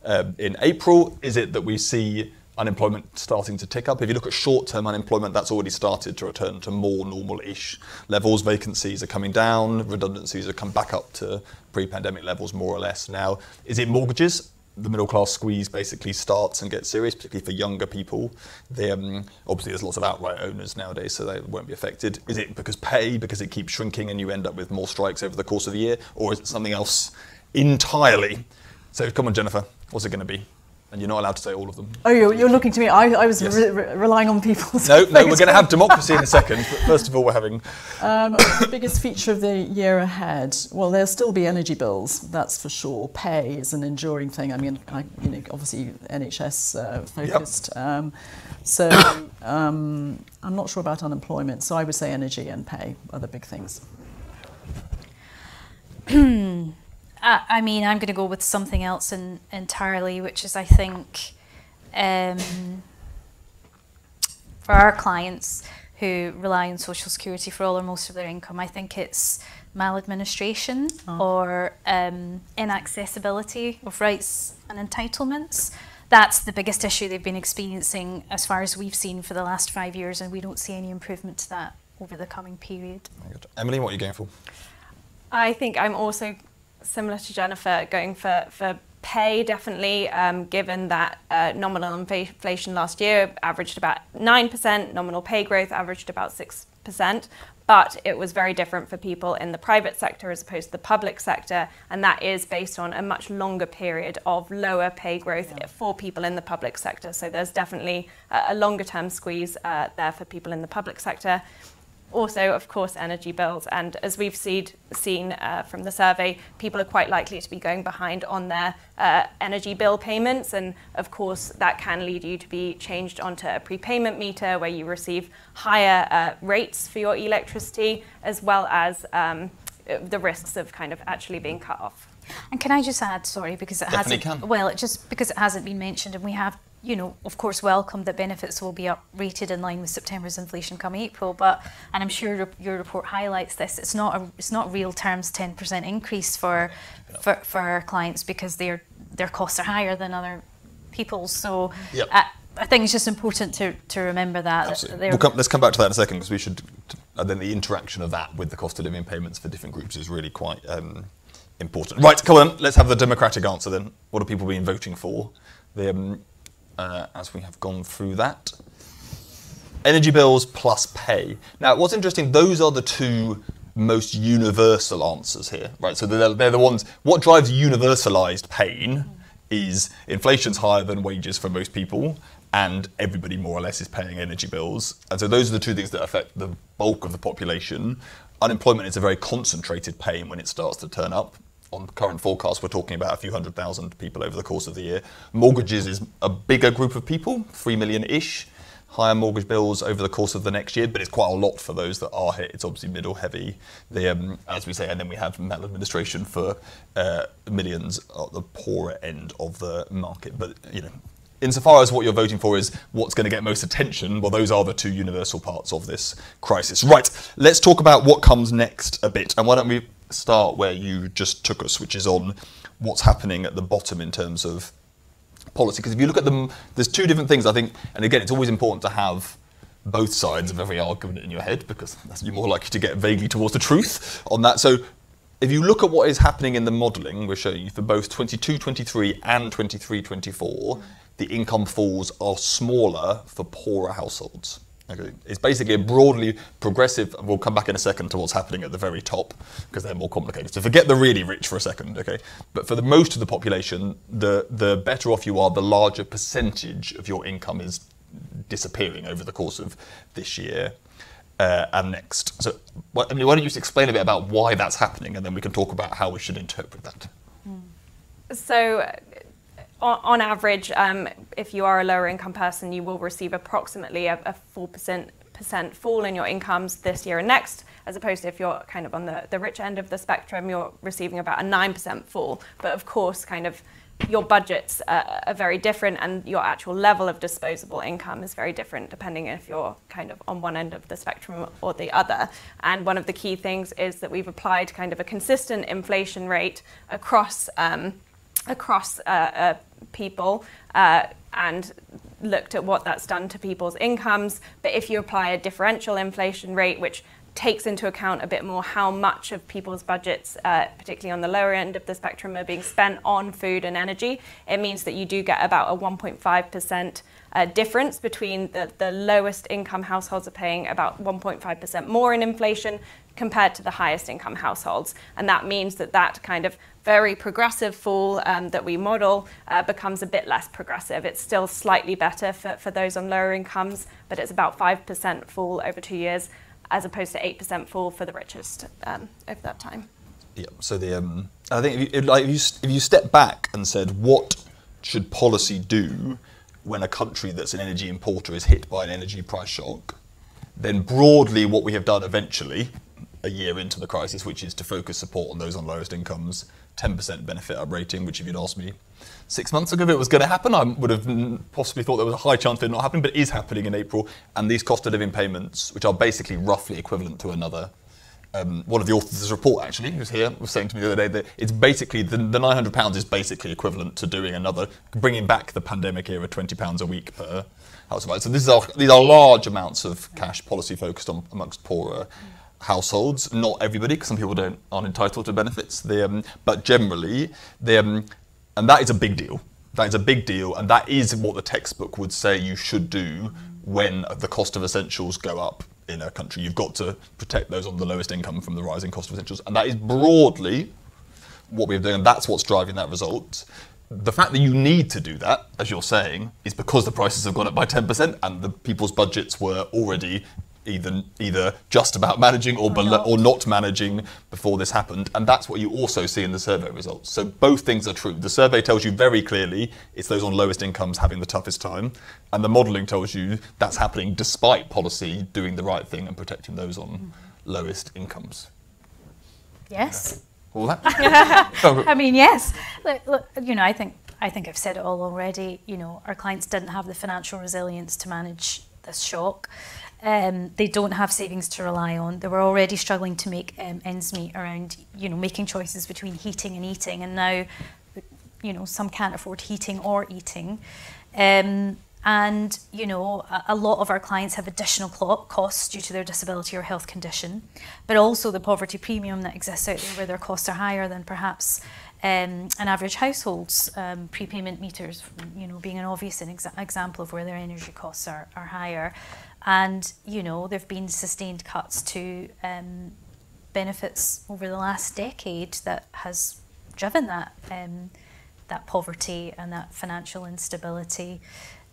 um, in April? Is it that we see unemployment starting to tick up? If you look at short-term unemployment, that's already started to return to more normal-ish levels. Vacancies are coming down, redundancies have come back up to pre-pandemic levels more or less now. Is it mortgages? The middle class squeeze basically starts and gets serious, particularly for younger people. They, um, obviously, there's lots of outright owners nowadays, so they won't be affected. Is it because pay, because it keeps shrinking and you end up with more strikes over the course of the year, or is it something else entirely? So, come on, Jennifer, what's it going to be? And you're not allowed to say all of them. Oh, you're, you're looking to me. I, I was Yes. re- re- relying on people's. No, no, we're going to have democracy in a second. But first of all, we're having Um, the biggest feature of the year ahead. Well, there'll still be energy bills, that's for sure. Pay is an enduring thing. I mean, I, you know, obviously NHS uh, focused. Um, so um, I'm not sure about unemployment. So I would say energy and pay are the big things. I, I mean, I'm going to go with something else in, entirely, which is I think um, for our clients who rely on social security for all or most of their income, I think it's maladministration or um, inaccessibility of rights and entitlements. That's the biggest issue they've been experiencing as far as we've seen for the last five years, and we don't see any improvement to that over the coming period. Emily. What are you going for? I think I'm also similar to Jennifer, going for, for pay definitely, um, given that uh, nominal inflation last year averaged about 9%, nominal pay growth averaged about 6%. But it was very different for people in the private sector as opposed to the public sector, and that is based on a much longer period of lower pay growth for people in the public sector. So there's definitely a, a longer term squeeze uh, there for people in the public sector also, of course, energy bills. And as we've seen, seen uh, from the survey, people are quite likely to be going behind on their uh, energy bill payments. And of course, that can lead you to be changed onto a prepayment meter where you receive higher uh, rates for your electricity, as well as um, the risks of kind of actually being cut off. And can I just add, sorry, because it Definitely hasn't. can. Well, just because it hasn't been mentioned, and we have, you know, of course, welcome that benefits will be uprated in line with September's inflation come April. But and I'm sure your, your report highlights this. It's not a, it's not real terms 10% increase for, for for our clients because their their costs are higher than other people's. So. Yep. I, I think it's just important to, to remember that. that Absolutely. We'll come, let's come back to that in a second because we should. And then the interaction of that with the cost of living payments for different groups is really quite um, important. Right, come on, let's have the democratic answer then. What have people been voting for? The, um, uh, as we have gone through that. Energy bills plus pay. Now, what's interesting, those are the two most universal answers here, right? So they're, they're the ones, what drives universalized pain is inflation's higher than wages for most people, and everybody more or less is paying energy bills. And so those are the two things that affect the bulk of the population. Unemployment is a very concentrated pain when it starts to turn up. On current forecasts, we're talking about a few hundred thousand people over the course of the year. Mortgages is a bigger group of people, three million ish higher mortgage bills over the course of the next year, but it's quite a lot for those that are hit. It's obviously middle heavy, the, um, as we say, and then we have maladministration for uh, millions at the poorer end of the market. But you know, insofar as what you're voting for is what's going to get most attention, well, those are the two universal parts of this crisis. Right, let's talk about what comes next a bit, and why don't we start where you just took us, which is on what's happening at the bottom in terms of policy. Because if you look at them, there's two different things I think, and again, it's always important to have both sides of every argument in your head because that's, you're more likely to get vaguely towards the truth on that. So if you look at what is happening in the modelling, we're showing you for both 22, 23 and 23, 24, the income falls are smaller for poorer households. Okay. It's basically a broadly progressive. We'll come back in a second to what's happening at the very top because they're more complicated. So forget the really rich for a second, okay? But for the most of the population, the the better off you are, the larger percentage of your income is disappearing over the course of this year uh, and next. So, wh- Emily, why don't you just explain a bit about why that's happening, and then we can talk about how we should interpret that. So, uh, on, average, um, if you are a lower income person, you will receive approximately a, a 4% fall in your incomes this year and next, as opposed to if you're kind of on the, the rich end of the spectrum, you're receiving about a 9% fall. But of course, kind of your budgets uh, are very different and your actual level of disposable income is very different depending if you're kind of on one end of the spectrum or the other. And one of the key things is that we've applied kind of a consistent inflation rate across um, across uh, uh, people uh, and looked at what that's done to people's incomes. But if you apply a differential inflation rate, which takes into account a bit more how much of people's budgets, uh, particularly on the lower end of the spectrum, are being spent on food and energy, it means that you do get about a 1.5% uh, difference between the, the lowest income households are paying about 1.5% more in inflation compared to the highest income households. And that means that that kind of very progressive fall um, that we model uh, becomes a bit less progressive. It's still slightly better for, for those on lower incomes, but it's about 5% fall over two years as opposed to 8% fall for the richest um, over that time. Yeah. So the um, I think if you, like if you if you step back and said what should policy do when a country that's an energy importer is hit by an energy price shock, then broadly what we have done eventually, a year into the crisis, which is to focus support on those on lowest incomes, 10% benefit up rating, which if you'd asked me six months ago if it was going to happen, I would have possibly thought there was a high chance of it not happening, but it is happening in April. And these cost of living payments, which are basically roughly equivalent to another um, one of the authors of this report actually, who's here, was saying to me the other day that it's basically the, the 900 pounds is basically equivalent to doing another, bringing back the pandemic era 20 pounds a week per household. So this is our, these are large amounts of cash policy focused on amongst poorer households. Not everybody, because some people don't aren't entitled to benefits. They, um, but generally, they, um, and that is a big deal. That is a big deal, and that is what the textbook would say you should do when the cost of essentials go up in a country. You've got to protect those on the lowest income from the rising cost of essentials, and that is broadly what we're doing, and that's what's driving that result. The fact that you need to do that, as you're saying, is because the prices have gone up by 10% and the people's budgets were already either either just about managing or, below, or not managing before this happened, and that's what you also see in the survey results. So both things are true. The survey tells you very clearly it's those on lowest incomes having the toughest time, and the modelling tells you that's happening despite policy doing the right thing and protecting those on lowest incomes. Yes. All that? Oh, I mean, yes. Look, look, you know, I think I think I've said it all already. You know, our clients didn't have the financial resilience to manage this shock. Um, they don't have savings to rely on. They were already struggling to make um, ends meet around, you know, making choices between heating and eating, and now, you know, some can't afford heating or eating. Um, and you know, a, a lot of our clients have additional costs due to their disability or health condition, but also the poverty premium that exists out there, where their costs are higher than perhaps um, an average household's um, prepayment meters. You know, being an obvious exa- example of where their energy costs are, are higher, and you know, there've been sustained cuts to um, benefits over the last decade that has driven that um, that poverty and that financial instability.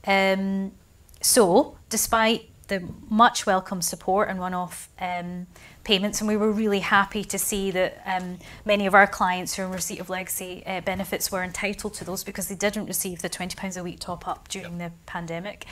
Um, so, despite the much welcome support and one-off um, payments, and we were really happy to see that um, many of our clients who are in receipt of legacy uh, benefits were entitled to those because they didn't receive the twenty pounds a week top up during the pandemic.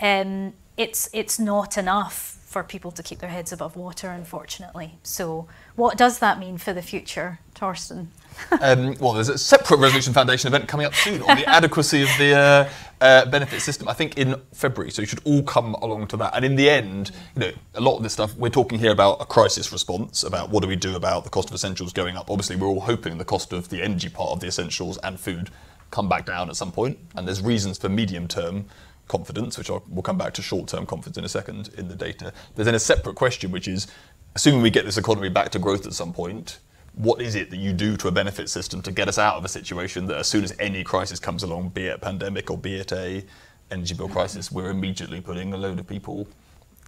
Um, it's it's not enough for people to keep their heads above water, unfortunately. So, what does that mean for the future, Torsten? um, well, there's a separate Resolution Foundation event coming up soon on the adequacy of the uh, uh, benefit system. I think in February, so you should all come along to that. And in the end, you know, a lot of this stuff we're talking here about a crisis response, about what do we do about the cost of essentials going up. Obviously, we're all hoping the cost of the energy part of the essentials and food come back down at some point. point, and there's reasons for medium term confidence, which I'll, we'll come back to short term confidence in a second in the data. There's then a separate question, which is assuming we get this economy back to growth at some point, what is it that you do to a benefit system to get us out of a situation that as soon as any crisis comes along, be it a pandemic or be it a energy bill crisis, we're immediately putting a load of people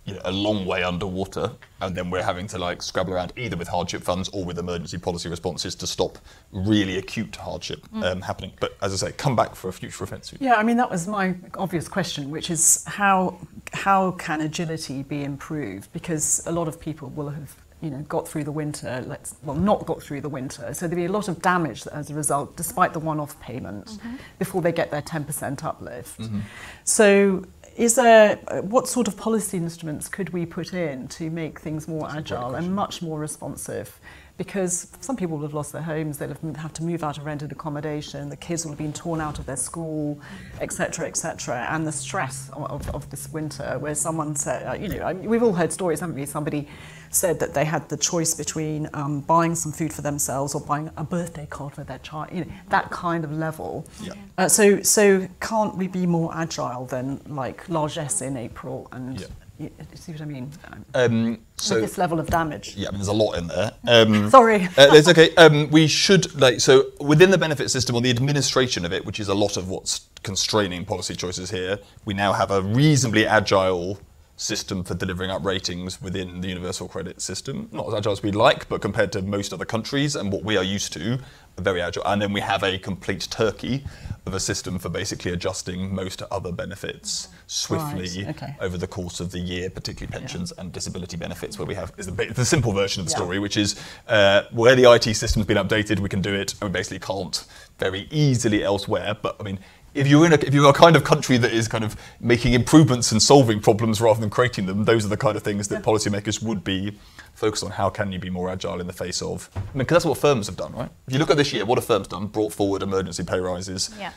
you know, a long way underwater, and then we're having to like scrabble around either with hardship funds or with emergency policy responses to stop really acute hardship mm. um, happening. But as I say, come back for a future event soon. Yeah, I mean that was my obvious question, which is how how can agility be improved? Because a lot of people will have you know got through the winter, let's well not got through the winter, so there'll be a lot of damage as a result, despite the one-off payment, mm-hmm. before they get their 10% uplift. Mm-hmm. So. Is there uh, what sort of policy instruments could we put in to make things more agile and much more responsive? Because some people will have lost their homes, they'll have, have to move out of rented accommodation, the kids will have been torn out of their school, etc., etc. And the stress of, of, of this winter, where someone said, uh, you know, I mean, we've all heard stories, haven't we? Somebody said that they had the choice between um, buying some food for themselves or buying a birthday card for their child, you know, that kind of level. Yeah. Uh, so, so can't we be more agile than like largesse in April and Yeah. you, you see what I mean? Um, so with this level of damage. yeah, I mean, there's a lot in there. Um, Sorry. uh, it's okay. Um, we should like so within the benefit system or the administration of it, which is a lot of what's constraining policy choices here. We now have a reasonably agile system for delivering up ratings within the universal credit system. Not as agile as we'd like, but compared to most other countries and what we are used to, very agile. And then we have a complete turkey of a system for basically adjusting most other benefits swiftly Right, okay. over the course of the year, particularly pensions and disability benefits, where we have is the, the simple version of the Yeah. story, which is uh, where the IT system's been updated, we can do it, and we basically can't very easily elsewhere. But I mean. If you're in a, if you're a kind of country that is kind of making improvements and solving problems rather than creating them, those are the kind of things that policymakers would be focused on. How can you be more agile in the face of? I mean, because that's what firms have done, right? If you look at this year, what have firms done? Brought forward emergency pay rises Yeah.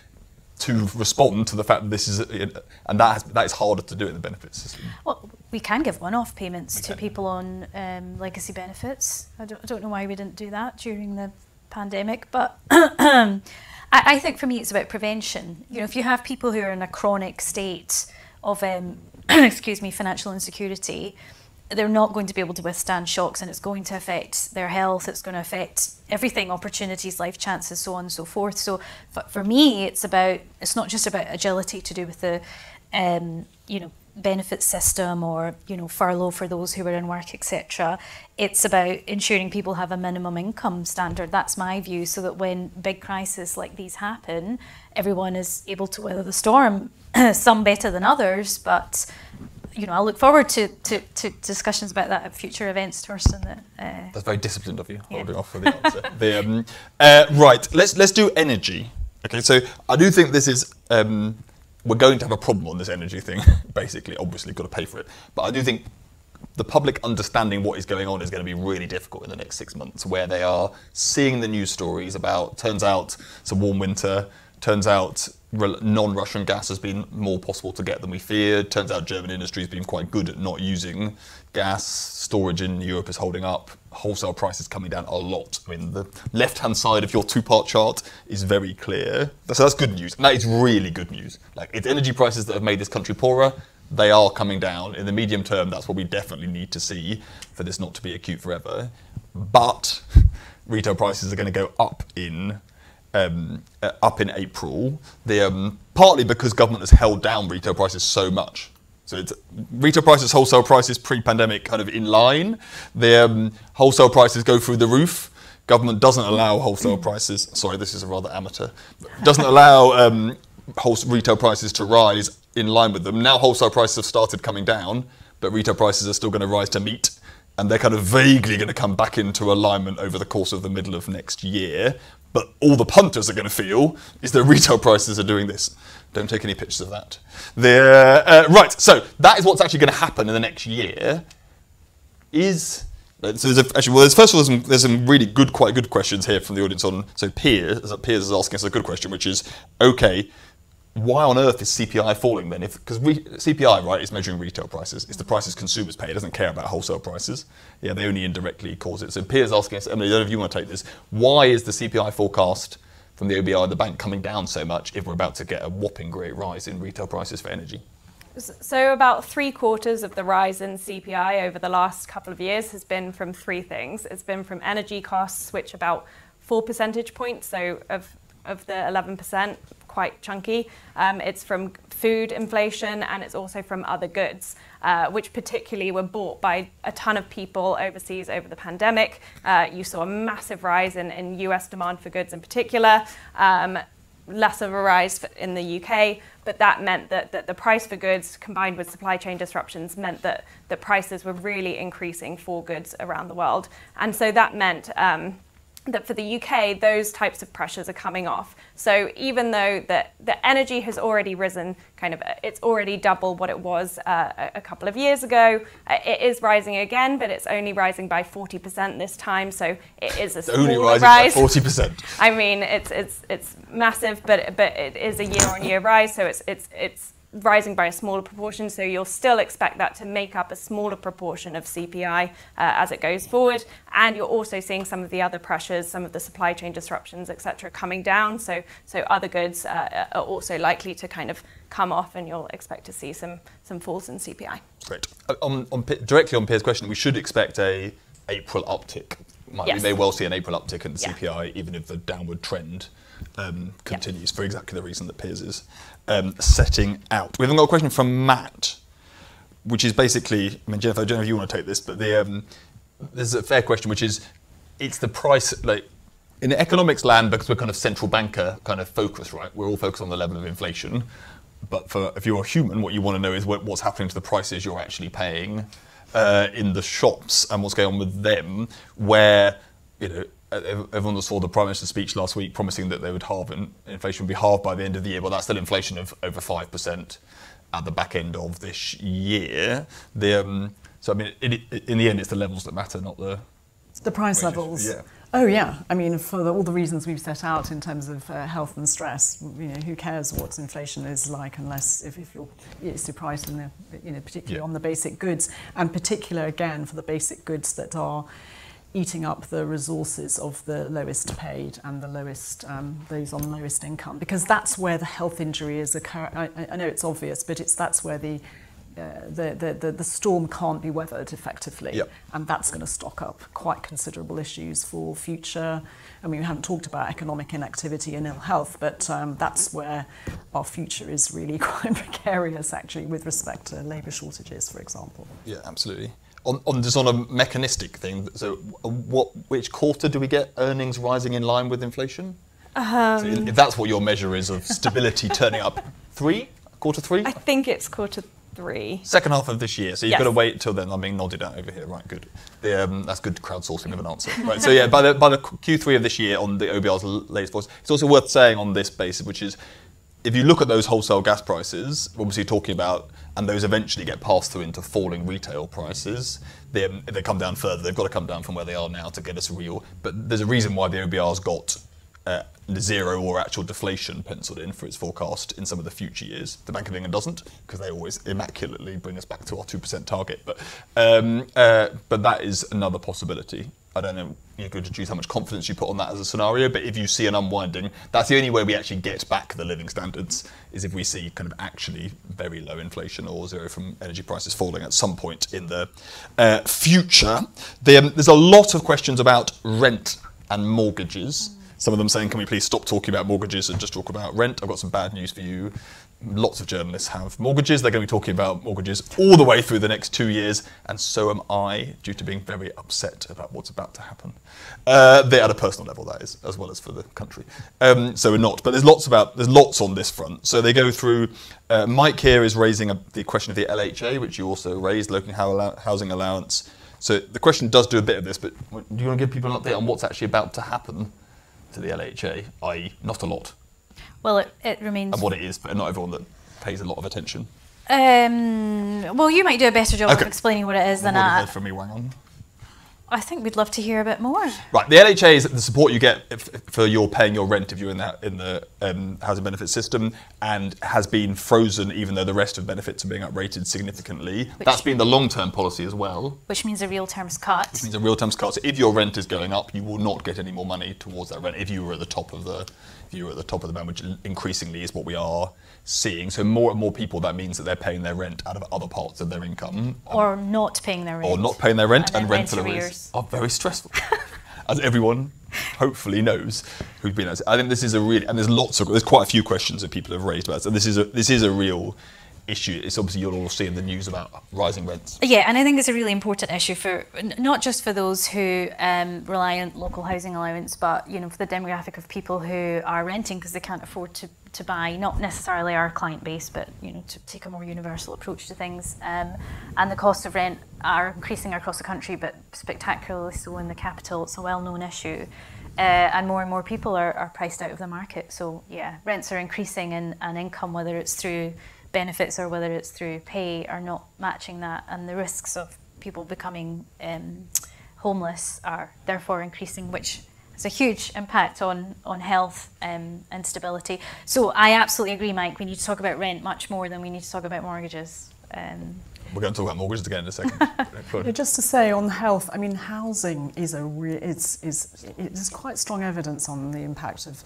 to respond to the fact that this is, and that has, that is harder to do in the benefits system. Well, we can give one-off payments We to can. people on um, legacy benefits. I don't, I don't know why we didn't do that during the pandemic, but I, I think for me it's about prevention. You know, if you have people who are in a chronic state of, um, excuse me, financial insecurity, they're not going to be able to withstand shocks, and it's going to affect their health. It's going to affect everything, opportunities, life chances, so on and so forth. So, for, for me, it's about it's not just about agility to do with the, um, you know, benefit system or you know furlough for those who are in work etc it's about ensuring people have a minimum income standard that's my view so that when big crises like these happen everyone is able to weather the storm some better than others but you know i look forward to, to, to discussions about that at future events Torsten that uh, That's very disciplined of you, Yeah. holding off for the answer. the, um, uh, right, let's let's do energy. Okay, so I do think this is um, we're going to have a problem on this energy thing. Basically, obviously, got to pay for it. But I do think the public understanding what is going on is going to be really difficult in the next six months, where they are seeing the news stories about, turns out it's a warm winter, turns out non-Russian gas has been more possible to get than we feared. Turns out German industry has been quite good at not using gas. Storage in Europe is holding up. Wholesale prices coming down a lot. I mean, the left-hand side of your two-part chart is very clear. So that's good news. And that is really good news. Like it's energy prices that have made this country poorer they are coming down. In the medium term, that's what we definitely need to see for this not to be acute forever. But retail prices are going to go up in um, uh, up in April. The, um, partly because government has held down retail prices so much. So it's retail prices, wholesale prices, pre-pandemic, kind of in line. The um, wholesale prices go through the roof. Government doesn't allow wholesale prices. Sorry, this is a rather amateur. Doesn't allow um, retail prices to rise in line with them. Now wholesale prices have started coming down, but retail prices are still going to rise to meet, and they're kind of vaguely going to come back into alignment over the course of the middle of next year. But all the punters are going to feel is that retail prices are doing this. Don't take any pictures of that. Uh, uh, right, so that is what's actually going to happen in the next year. Is so there's a, actually, well, there's, first of all, there's some, there's some, really good, quite good questions here from the audience on. So Piers, Piers is asking us a good question, which is, okay, why on earth is CPI falling then? Because CPI right is measuring retail prices, it's the prices consumers pay. It doesn't care about wholesale prices. Yeah, they only indirectly cause it. So Piers asking us, I don't know if you want to take this. Why is the CPI forecast from the OBR, the bank, coming down so much if we're about to get a whopping great rise in retail prices for energy? So about three quarters of the rise in CPI over the last couple of years has been from three things. It's been from energy costs, which about four percentage points, so of of the 11% quite chunky. Um, it's from food inflation and it's also from other goods, uh, which particularly were bought by a ton of people overseas over the pandemic. Uh, you saw a massive rise in, in US demand for goods in particular. Um, less of a rise in the UK, but that meant that, that the price for goods combined with supply chain disruptions meant that the prices were really increasing for goods around the world. And so that meant um, that for the UK, those types of pressures are coming off. So even though the, the energy has already risen, kind of, it's already double what it was uh, a couple of years ago. Uh, it is rising again, but it's only rising by 40% this time. So it is a only rising rise. by 40%. I mean, it's it's it's massive, but but it is a year-on-year rise. So it's it's it's rising by a smaller proportion, so you'll still expect that to make up a smaller proportion of CPI uh, as it goes forward. And you're also seeing some of the other pressures, some of the supply chain disruptions, etc., coming down. So, so other goods uh, are also likely to kind of come off, and you'll expect to see some some falls in CPI. Great. Uh, on, on, directly on Piers' question, we should expect a April uptick. Might, yes. We may well see an April uptick in the CPI, even if the downward trend um, continues, yeah. for exactly the reason that Piers is um, setting out. We've got a question from Matt, which is basically, I mean, Jennifer, I don't know if you want to take this, but the, um, there's a fair question, which is, it's the price, like, in the economics land, because we're kind of central banker kind of focus, right? We're all focused on the level of inflation. But for if you're a human, what you want to know is what, what's happening to the prices you're actually paying uh, in the shops and what's going on with them, where you know everyone that saw the Prime Minister's speech last week promising that they would halve in, inflation would be halved by the end of the year. Well, that's still inflation of over 5% at the back end of this year. The, um, so, I mean, it, in the end, it's the levels that matter, not the... The price wages. levels. Yeah. Oh yeah, I mean, for the, all the reasons we've set out in terms of uh, health and stress, you know, who cares what inflation is like unless if, if you're it's the price in the, you know, particularly yeah. on the basic goods, and particular again for the basic goods that are eating up the resources of the lowest paid and the lowest um, those on lowest income because that's where the health injury is occurring. I, I know it's obvious, but it's that's where the uh, the, the, the, the storm can't be weathered effectively, yep. and that's going to stock up quite considerable issues for future. I mean, we haven't talked about economic inactivity and ill health, but um, that's where our future is really quite precarious, actually, with respect to labour shortages, for example. Yeah, absolutely on, on just on a mechanistic thing, so what which quarter do we get earnings rising in line with inflation? Um, so if that's what your measure is of stability turning up, three quarter three. I think it's quarter three. Second half of this year, so you've yes. got to wait till then. I'm being nodded at over here. Right, good. The, um, that's good crowdsourcing of an answer. Right, so yeah, by the by the Q3 of this year on the OBR's latest voice, it's also worth saying on this basis, which is if you look at those wholesale gas prices, obviously talking about, and those eventually get passed through into falling retail prices. They, they come down further, they've got to come down from where they are now to get us real. But there's a reason why the OBR's got uh, zero or actual deflation penciled in for its forecast in some of the future years. The Bank of England doesn't because they always immaculately bring us back to our two percent target. But um, uh, but that is another possibility. I don't know. You could choose how much confidence you put on that as a scenario. But if you see an unwinding, that's the only way we actually get back the living standards is if we see kind of actually very low inflation or zero from energy prices falling at some point in the uh, future. There, there's a lot of questions about rent and mortgages. Some of them saying, can we please stop talking about mortgages and just talk about rent? I've got some bad news for you. Lots of journalists have mortgages. They're going to be talking about mortgages all the way through the next two years, and so am I, due to being very upset about what's about to happen. Uh, they at a personal level, that is, as well as for the country. Um, so we're not, but there's lots about there's lots on this front. So they go through. Uh, Mike here is raising a, the question of the LHA, which you also raised, local housing allowance. So the question does do a bit of this, but do you want to give people an update on what's actually about to happen? to the LHA, i.e., not a lot. Well, it, it remains. And what it is, but not everyone that pays a lot of attention. Um, well, you might do a better job Okay. of explaining what it is than What have you I. from me, wang on. I think we'd love to hear a bit more. Right, the LHA is the support you get if, for your paying your rent if you're in the in the um, housing benefit system, and has been frozen even though the rest of benefits are being uprated significantly. That's been the long-term policy as well. Which means a real terms cut. It means a real terms cut. So if your rent is going up, you will not get any more money towards that rent if you were at the top of the you at the top of the band, which increasingly is what we are seeing. So more and more people, that means that they're paying their rent out of other parts of their income, um, Or not paying their rent. or not paying their rent, And and, rent arrears are very stressful, as everyone hopefully knows who's been. I think this is a really and there's lots of there's quite a few questions that people have raised about. it. So this is a this is a real issue. It's obviously you'll all see in the news about rising rents. Yeah, and I think it's a really important issue for not just for those who um, rely on local housing allowance, but you know for the demographic of people who are renting because they can't afford to, to buy. Not necessarily our client base, but you know to take a more universal approach to things. Um, and the cost of rent are increasing across the country, but spectacularly so in the capital. It's a well-known issue. Uh, and more and more people are, are priced out of the market. So yeah, rents are increasing and income, whether it's through benefits or whether it's through pay, are not matching that, and the risks of people becoming um, homeless are therefore increasing, which has a huge impact on on health um, and stability. So I absolutely agree, Mike. We need to talk about rent much more than we need to talk about mortgages. Um, We're going to talk about mortgages again in a second. Yeah, just to say on health, I mean, housing is a re- is is there's quite strong evidence on the impact of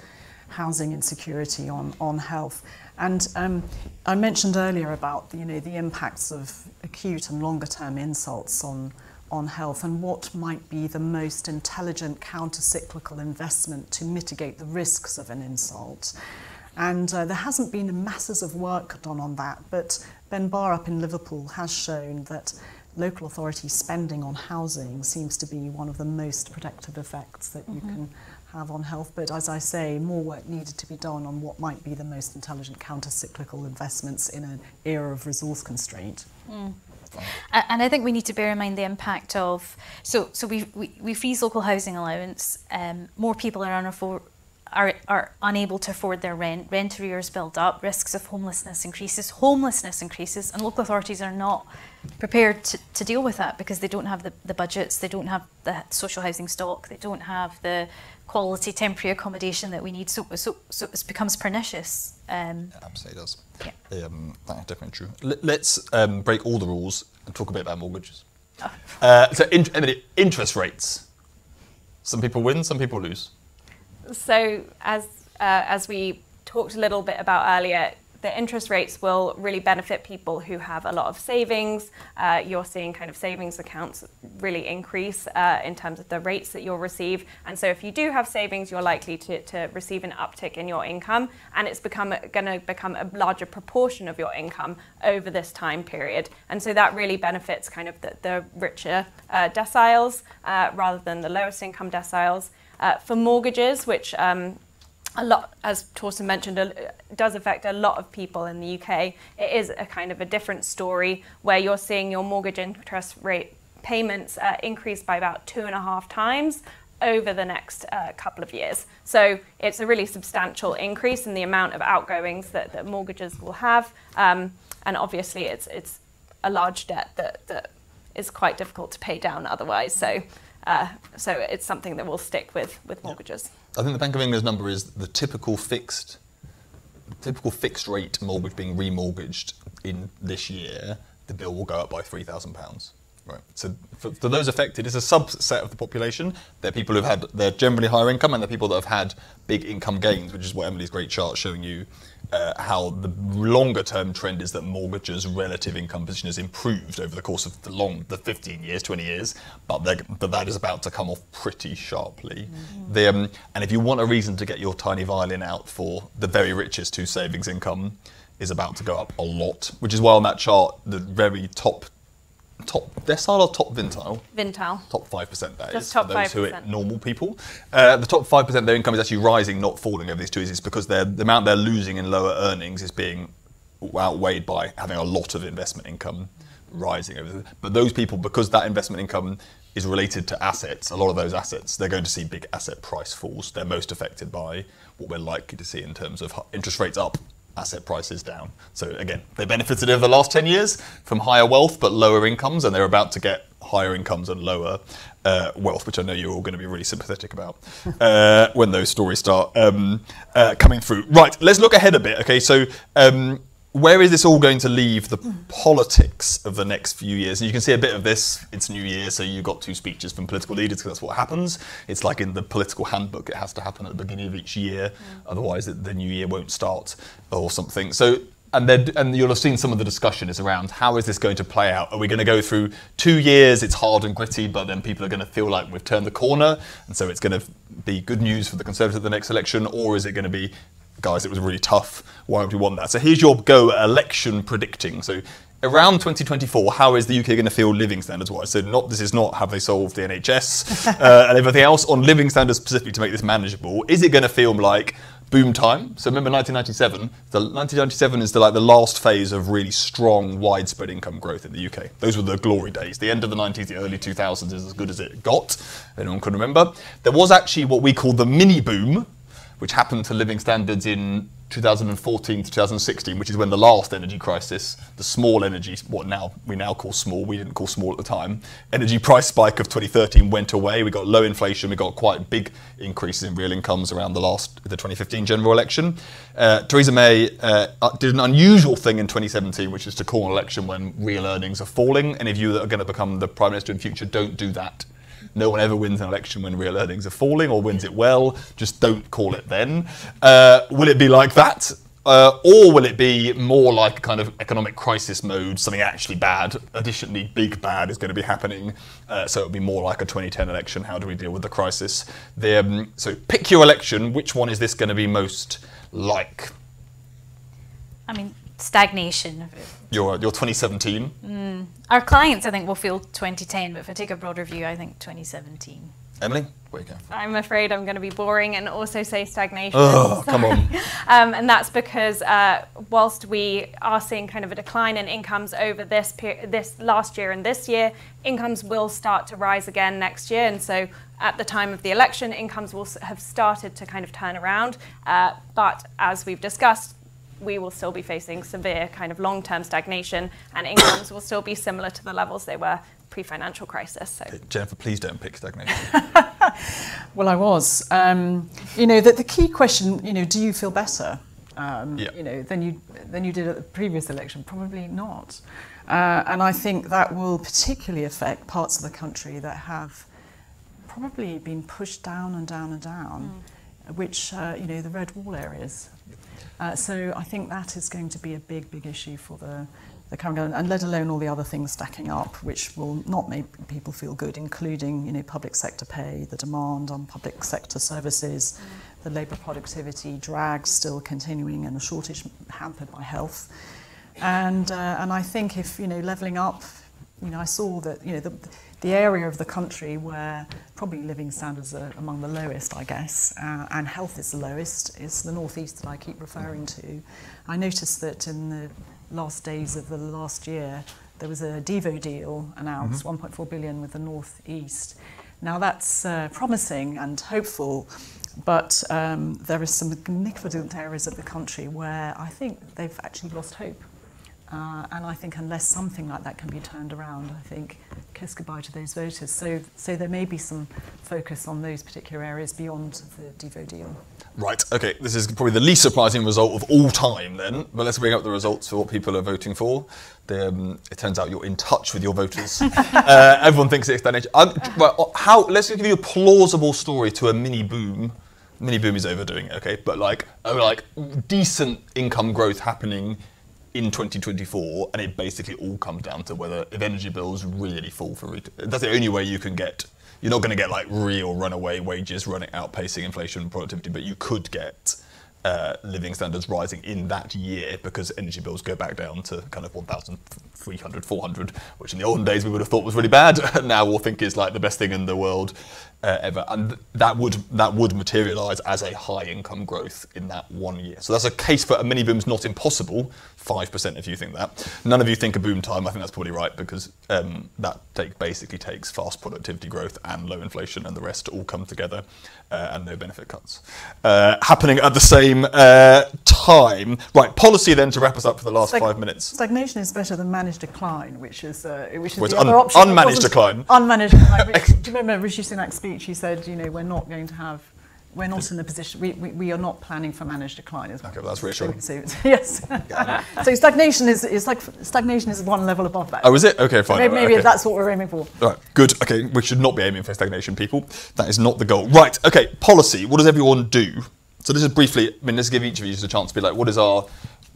housing insecurity on on health. And um, I mentioned earlier about you know the impacts of acute and longer term insults on on health and what might be the most intelligent counter-cyclical investment to mitigate the risks of an insult. And uh, there hasn't been masses of work done on that, but Ben Barr up in Liverpool has shown that local authority spending on housing seems to be one of the most protective effects that you can have on health. But as I say, more work needed to be done on what might be the most intelligent counter-cyclical investments in an era of resource constraint. A- And I think we need to bear in mind the impact of so so we we, we freeze local housing allowance. Um, more people are are are unable to afford their rent. Rent arrears build up. Risks of homelessness increases. Homelessness increases, and local authorities are not prepared to, to deal with that because they don't have the, the budgets. They don't have the social housing stock. They don't have the quality temporary accommodation that we need. So so so it becomes pernicious. Um, Absolutely does. Yeah. Um, that's definitely true. L- let's um, break all the rules and talk a bit about mortgages. Oh. Uh, so, in- Emily, interest rates. Some people win, some people lose. So as uh, as we talked a little bit about earlier, the interest rates will really benefit people who have a lot of savings. Uh, you're seeing kind of savings accounts really increase uh, in terms of the rates that you'll receive. And so if you do have savings, you're likely to, to receive an uptick in your income, and it's become going to become a larger proportion of your income over this time period. And so that really benefits kind of the, the richer uh, deciles uh, rather than the lowest income deciles. Uh, for mortgages, which um, a lot, as Torsten mentioned, does affect a lot of people in the UK. It is a kind of a different story where you're seeing your mortgage interest rate payments uh, increase by about two and a half times over the next uh, couple of years. So it's a really substantial increase in the amount of outgoings that, that mortgages will have. Um, and obviously, it's, it's a large debt that, that is quite difficult to pay down otherwise. So, uh, so it's something that will stick with, with mortgages. I think the Bank of England's number is the typical fixed typical fixed rate mortgage being remortgaged in this year, the bill will go up by three thousand pounds. Right. So for, for, those affected, it's a subset of the population. They're people who've had they're generally higher income, and they're people that have had big income gains, which is what Emily's great chart showing you uh, how the longer term trend is that mortgages' relative income position has improved over the course of the long, the 15 years, 20 years, but, but that is about to come off pretty sharply. Mm-hmm. The, um, and if you want a reason to get your tiny violin out for the very richest whose savings income is about to go up a lot, which is why on that chart, the very top top decile or top vintile? Vintile. Top 5% that Just is, top for those 5%. who are normal people. Uh, the top 5% of their income is actually rising, not falling over these two years. It's because the amount they're losing in lower earnings is being outweighed by having a lot of investment income rising over. But those people, because that investment income is related to assets, a lot of those assets, they're going to see big asset price falls. They're most affected by what we're likely to see in terms of interest rates up asset prices down. So again, they benefited over the last 10 years from higher wealth but lower incomes, and they're about to get higher incomes and lower uh, wealth, which I know you're all going to be really sympathetic about uh, when those stories start um, uh, coming through. Right, let's look ahead a bit. Okay, so um, where is this all going to leave the politics of the next few years? And you can see a bit of this. It's New Year, so you've got two speeches from political leaders because that's what happens. It's like in the political handbook; it has to happen at the beginning of each year, mm. otherwise the new year won't start or something. So. And, and you'll have seen some of the discussion is around how is this going to play out? Are we going to go through two years? It's hard and gritty, but then people are going to feel like we've turned the corner, and so it's going to be good news for the Conservatives at the next election, or is it going to be guys, it was really tough. Why would we want that? So here's your go election predicting. So around 2024, how is the UK going to feel living standards wise? So not this is not have they solved the NHS uh, and everything else on living standards specifically to make this manageable. Is it going to feel like boom time? So remember 1997. The 1997 is the like the last phase of really strong, widespread income growth in the UK. Those were the glory days. The end of the 90s, the early 2000s is as good as it got. Anyone can remember. There was actually what we call the mini boom which happened to living standards in 2014 to 2016, which is when the last energy crisis, the small energy, what now we now call small, we didn't call small at the time, energy price spike of 2013 went away. We got low inflation, we got quite big increases in real incomes around the last the 2015 general election. Uh, Theresa May uh, did an unusual thing in 2017, which is to call an election when real earnings are falling. Any of you that are going to become the prime minister in future, don't do that no one ever wins an election when real earnings are falling or wins it well. Just don't call it then. Uh, will it be like that? Uh, or will it be more like a kind of economic crisis mode, something actually bad, additionally big bad is going to be happening? Uh, so it'll be more like a 2010 election. How do we deal with the crisis? The, um, so pick your election. Which one is this going to be most like? I mean, stagnation. Your, your 2017? Mm. Our clients, I think, will feel 2010, but if I take a broader view, I think 2017. Emily, where you go? I'm afraid I'm going to be boring and also say stagnation. Oh, come on. um, and that's because uh, whilst we are seeing kind of a decline in incomes over this per- this last year and this year, incomes will start to rise again next year. And so at the time of the election, incomes will have started to kind of turn around. Uh, but as we've discussed, we will still be facing severe kind of long-term stagnation and incomes will still be similar to the levels they were pre-financial crisis. So. Jennifer, please don't pick stagnation. well, I was. Um, you know, the, the key question, you know, do you feel better? Um, yeah. You know, than you than you did at the previous election? Probably not. Uh, and I think that will particularly affect parts of the country that have probably been pushed down and down and down, mm. which uh, you know the red wall areas. Uh, so I think that is going to be a big, big issue for the, the current government, and let alone all the other things stacking up, which will not make people feel good, including you know public sector pay, the demand on public sector services, mm. the labour productivity drag still continuing, and the shortage hampered by health. And uh, and I think if you know levelling up, you know I saw that you know the the area of the country where probably living standards are among the lowest, I guess, uh, and health is the lowest, is the northeast that I keep referring to. I noticed that in the last days of the last year, there was a Devo deal announced, mm-hmm. 1.4 billion with the northeast. Now that's uh, promising and hopeful, but um, there are some significant areas of the country where I think they've actually lost hope. Uh, and I think unless something like that can be turned around, I think kiss goodbye to those voters. So, so there may be some focus on those particular areas beyond the Devo deal. Right, okay, this is probably the least surprising result of all time then, but let's bring up the results for what people are voting for. The, um, it turns out you're in touch with your voters. uh, everyone thinks it's stagnation. Um, well, how, let's give you a plausible story to a mini boom. Mini boom is overdoing it, okay, but like, oh, like decent income growth happening in 2024, and it basically all comes down to whether if energy bills really fall for retail. That's the only way you can get. You're not going to get like real runaway wages running outpacing inflation and productivity, but you could get uh, living standards rising in that year because energy bills go back down to kind of 1,300, 400, which in the olden days we would have thought was really bad. now we'll think is like the best thing in the world uh, ever, and that would that would materialise as a high income growth in that one year. So that's a case for a mini boom's not impossible. Five percent if you think that. None of you think a boom time. I think that's probably right because um, that take, basically takes fast productivity growth and low inflation, and the rest all come together, uh, and no benefit cuts uh, happening at the same uh, time. Right, policy then to wrap us up for the last Stag- five minutes. Stagnation is better than managed decline, which is uh, which is well, the un- other option. Unmanaged decline. Unmanaged decline. Do you remember Rishi Sunak's speech? He said, you know, we're not going to have we're not in a position, we, we, we, are not planning for managed decline. As well. Okay, well, that's reassuring. So, yes. so stagnation is, is like, stagnation is one level above that. Oh, is it? Okay, fine. maybe, right, maybe okay. that's what we're aiming for. Right, good. Okay, we should not be aiming for stagnation, people. That is not the goal. Right, okay, policy. What does everyone do? So this is briefly, I mean, let's give each of you a chance to be like, what is our,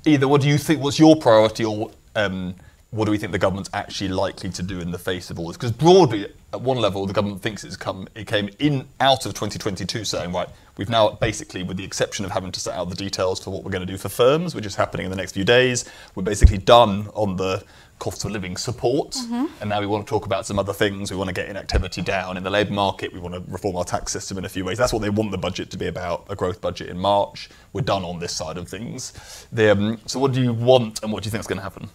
either what do you think, what's your priority or um, what do we think the government's actually likely to do in the face of all this? Because broadly, at one level, the government thinks it's come, it came in out of 2022 saying, right, we've now basically, with the exception of having to set out the details for what we're going to do for firms, which is happening in the next few days, we're basically done on the cost of living support. Mm-hmm. And now we want to talk about some other things. We want to get inactivity down in the labour market. We want to reform our tax system in a few ways. That's what they want the budget to be about, a growth budget in March. We're done on this side of things. Um, so what do you want and what do you think is going to happen?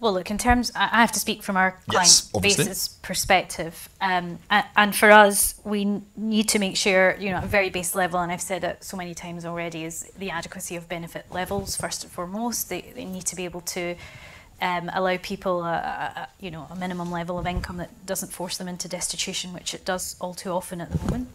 Well, look, in terms, I have to speak from our client yes, basis perspective. Um, and, for us, we need to make sure, you know, at a very base level, and I've said it so many times already, is the adequacy of benefit levels, first and foremost. They, they need to be able to um, allow people a, a, you know, a minimum level of income that doesn't force them into destitution, which it does all too often at the moment.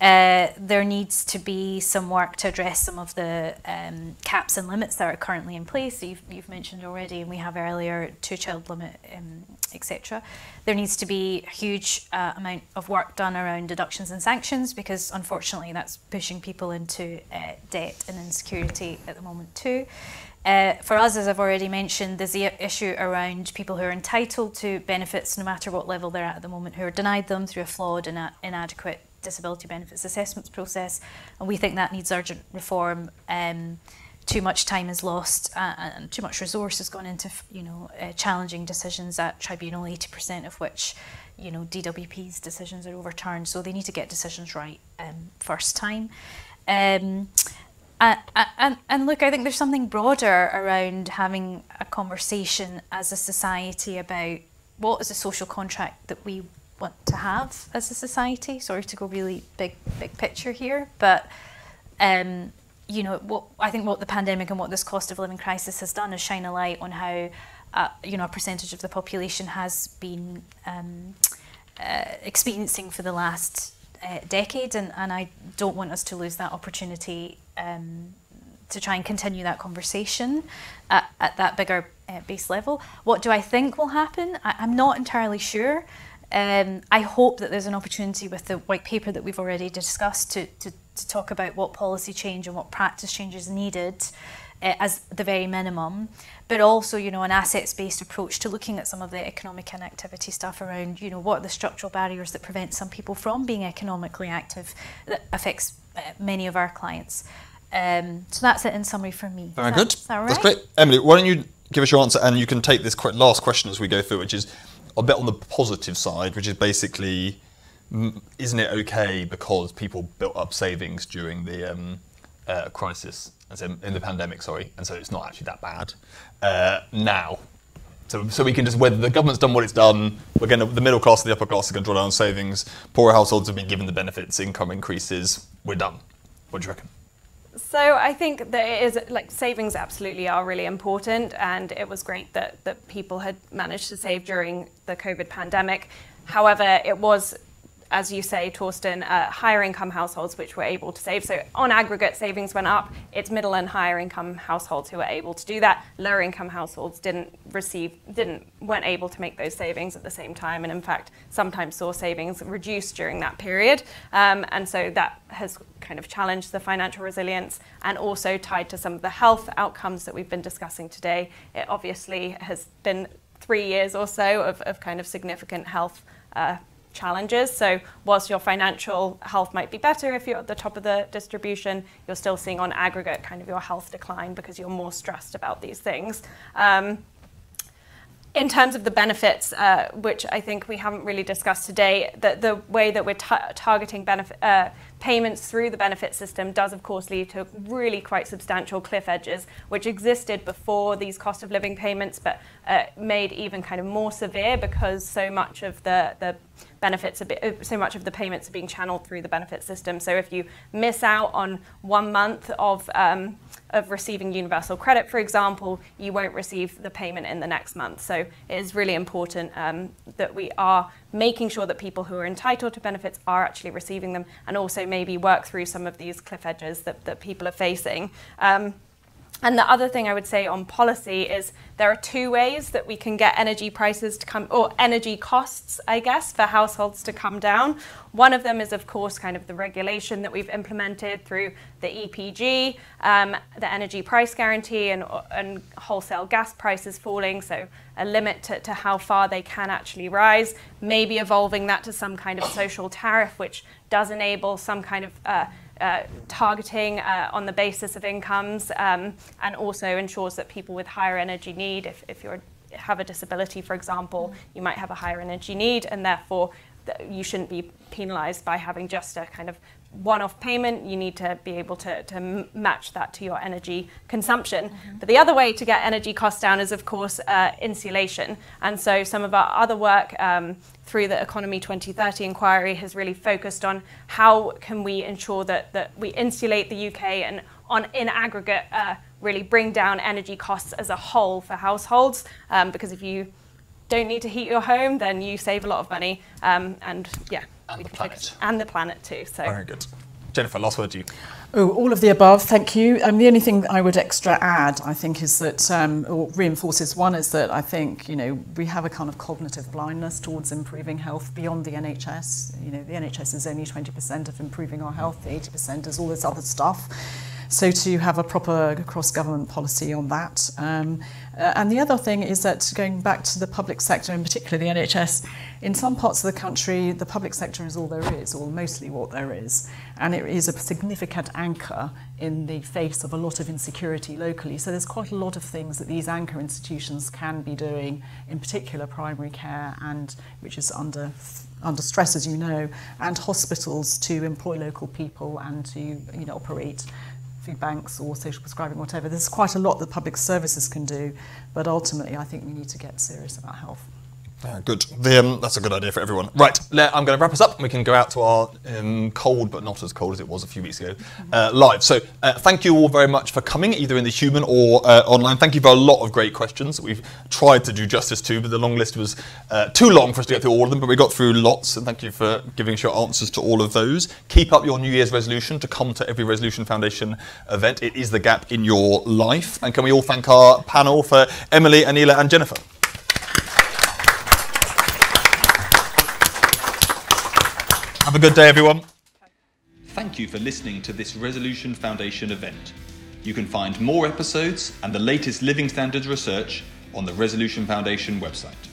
Uh, there needs to be some work to address some of the um, caps and limits that are currently in place. You've, you've mentioned already, and we have earlier two-child limit, um, etc. There needs to be a huge uh, amount of work done around deductions and sanctions because, unfortunately, that's pushing people into uh, debt and insecurity at the moment too. Uh, for us, as I've already mentioned, there's the issue around people who are entitled to benefits, no matter what level they're at at the moment, who are denied them through a flawed and inadequate disability benefits assessments process. And we think that needs urgent reform. Um, too much time is lost uh, and too much resource has gone into you know uh, challenging decisions at tribunal 80% of which you know DWP's decisions are overturned so they need to get decisions right um, first time um, and, and, and look, I think there's something broader around having a conversation as a society about what is the social contract that we want to have as a society. Sorry to go really big, big picture here, but um, you know, what I think what the pandemic and what this cost of living crisis has done is shine a light on how uh, you know a percentage of the population has been um, uh, experiencing for the last uh, decade, and, and I don't want us to lose that opportunity um, to try and continue that conversation at, at that bigger uh, base level. What do I think will happen? I, am not entirely sure. Um, I hope that there's an opportunity with the white paper that we've already discussed to, to, to talk about what policy change and what practice change is needed uh, as the very minimum, but also, you know, an assets-based approach to looking at some of the economic inactivity stuff around, you know, what are the structural barriers that prevent some people from being economically active that affects uh, many of our clients. Um, so that's it in summary from me. Very that, good. That right? That's great. Emily, why don't you give us your answer and you can take this last question as we go through, which is a bit on the positive side, which is basically, isn't it okay because people built up savings during the um, uh, crisis, as in, in, the pandemic, sorry, and so it's not actually that bad. Uh, now, So, so we can just whether the government's done what it's done, we're going the middle class and the upper class are going to draw down savings. Poorer households have been given the benefits, income increases. We're done. What do you reckon? So I think that it is like savings absolutely are really important, and it was great that that people had managed to save during the COVID pandemic. However, it was as you say, Torsten, uh, higher income households which were able to save. So on aggregate, savings went up. It's middle and higher income households who were able to do that. Lower income households didn't receive, didn't, weren't able to make those savings at the same time, and in fact, sometimes saw savings reduced during that period. Um, and so that has kind of challenged the financial resilience and also tied to some of the health outcomes that we've been discussing today. It obviously has been three years or so of, of kind of significant health. Uh, challenges. So whilst your financial health might be better if you're at the top of the distribution, you're still seeing on aggregate kind of your health decline because you're more stressed about these things. Um, in terms of the benefits, uh, which I think we haven't really discussed today, the, the way that we're ta- targeting benefit, uh, payments through the benefit system does, of course, lead to really quite substantial cliff edges, which existed before these cost of living payments, but uh, made even kind of more severe because so much of the, the benefits, bit, uh, so much of the payments are being channeled through the benefit system. So if you miss out on one month of um, of receiving universal credit, for example, you won't receive the payment in the next month. So it is really important um, that we are making sure that people who are entitled to benefits are actually receiving them and also maybe work through some of these cliff edges that, that people are facing. Um, and the other thing I would say on policy is there are two ways that we can get energy prices to come, or energy costs, I guess, for households to come down. One of them is, of course, kind of the regulation that we've implemented through the EPG, um, the energy price guarantee, and, and, wholesale gas prices falling, so a limit to, to how far they can actually rise. Maybe evolving that to some kind of social tariff, which does enable some kind of uh, uh, targeting uh, on the basis of incomes um, and also ensures that people with higher energy need, if, if you have a disability, for example, you might have a higher energy need and therefore you shouldn't be penalized by having just a kind of one-off payment, you need to be able to, to match that to your energy consumption. Mm-hmm. But the other way to get energy costs down is, of course, uh, insulation. And so some of our other work um, through the Economy 2030 inquiry has really focused on how can we ensure that, that we insulate the UK and on in aggregate uh, really bring down energy costs as a whole for households. Um, because if you don't need to heat your home, then you save a lot of money. Um, and yeah and the planet. And the planet too. So very good. Jennifer, last word to you. Oh, all of the above, thank you. Um, the only thing I would extra add, I think, is that, um, or reinforces one, is that I think, you know, we have a kind of cognitive blindness towards improving health beyond the NHS. You know, the NHS is only 20% of improving our health, the 80% is all this other stuff. So to have a proper cross-government policy on that. Um, uh, and the other thing is that going back to the public sector, in particular the NHS, in some parts of the country, the public sector is all there is, or mostly what there is. And it is a significant anchor in the face of a lot of insecurity locally. So there's quite a lot of things that these anchor institutions can be doing, in particular primary care, and which is under under stress, as you know, and hospitals to employ local people and to you know operate food banks or social prescribing, whatever. There's quite a lot that public services can do, but ultimately I think we need to get serious about health. Good. The, um, that's a good idea for everyone. Right, I'm going to wrap us up. We can go out to our um, cold, but not as cold as it was a few weeks ago, uh, live. So, uh, thank you all very much for coming, either in the human or uh, online. Thank you for a lot of great questions we've tried to do justice to, but the long list was uh, too long for us to get through all of them. But we got through lots, and thank you for giving us your answers to all of those. Keep up your New Year's resolution to come to every Resolution Foundation event. It is the gap in your life. And can we all thank our panel for Emily, Anela, and Jennifer? Have a good day, everyone. Thank you for listening to this Resolution Foundation event. You can find more episodes and the latest living standards research on the Resolution Foundation website.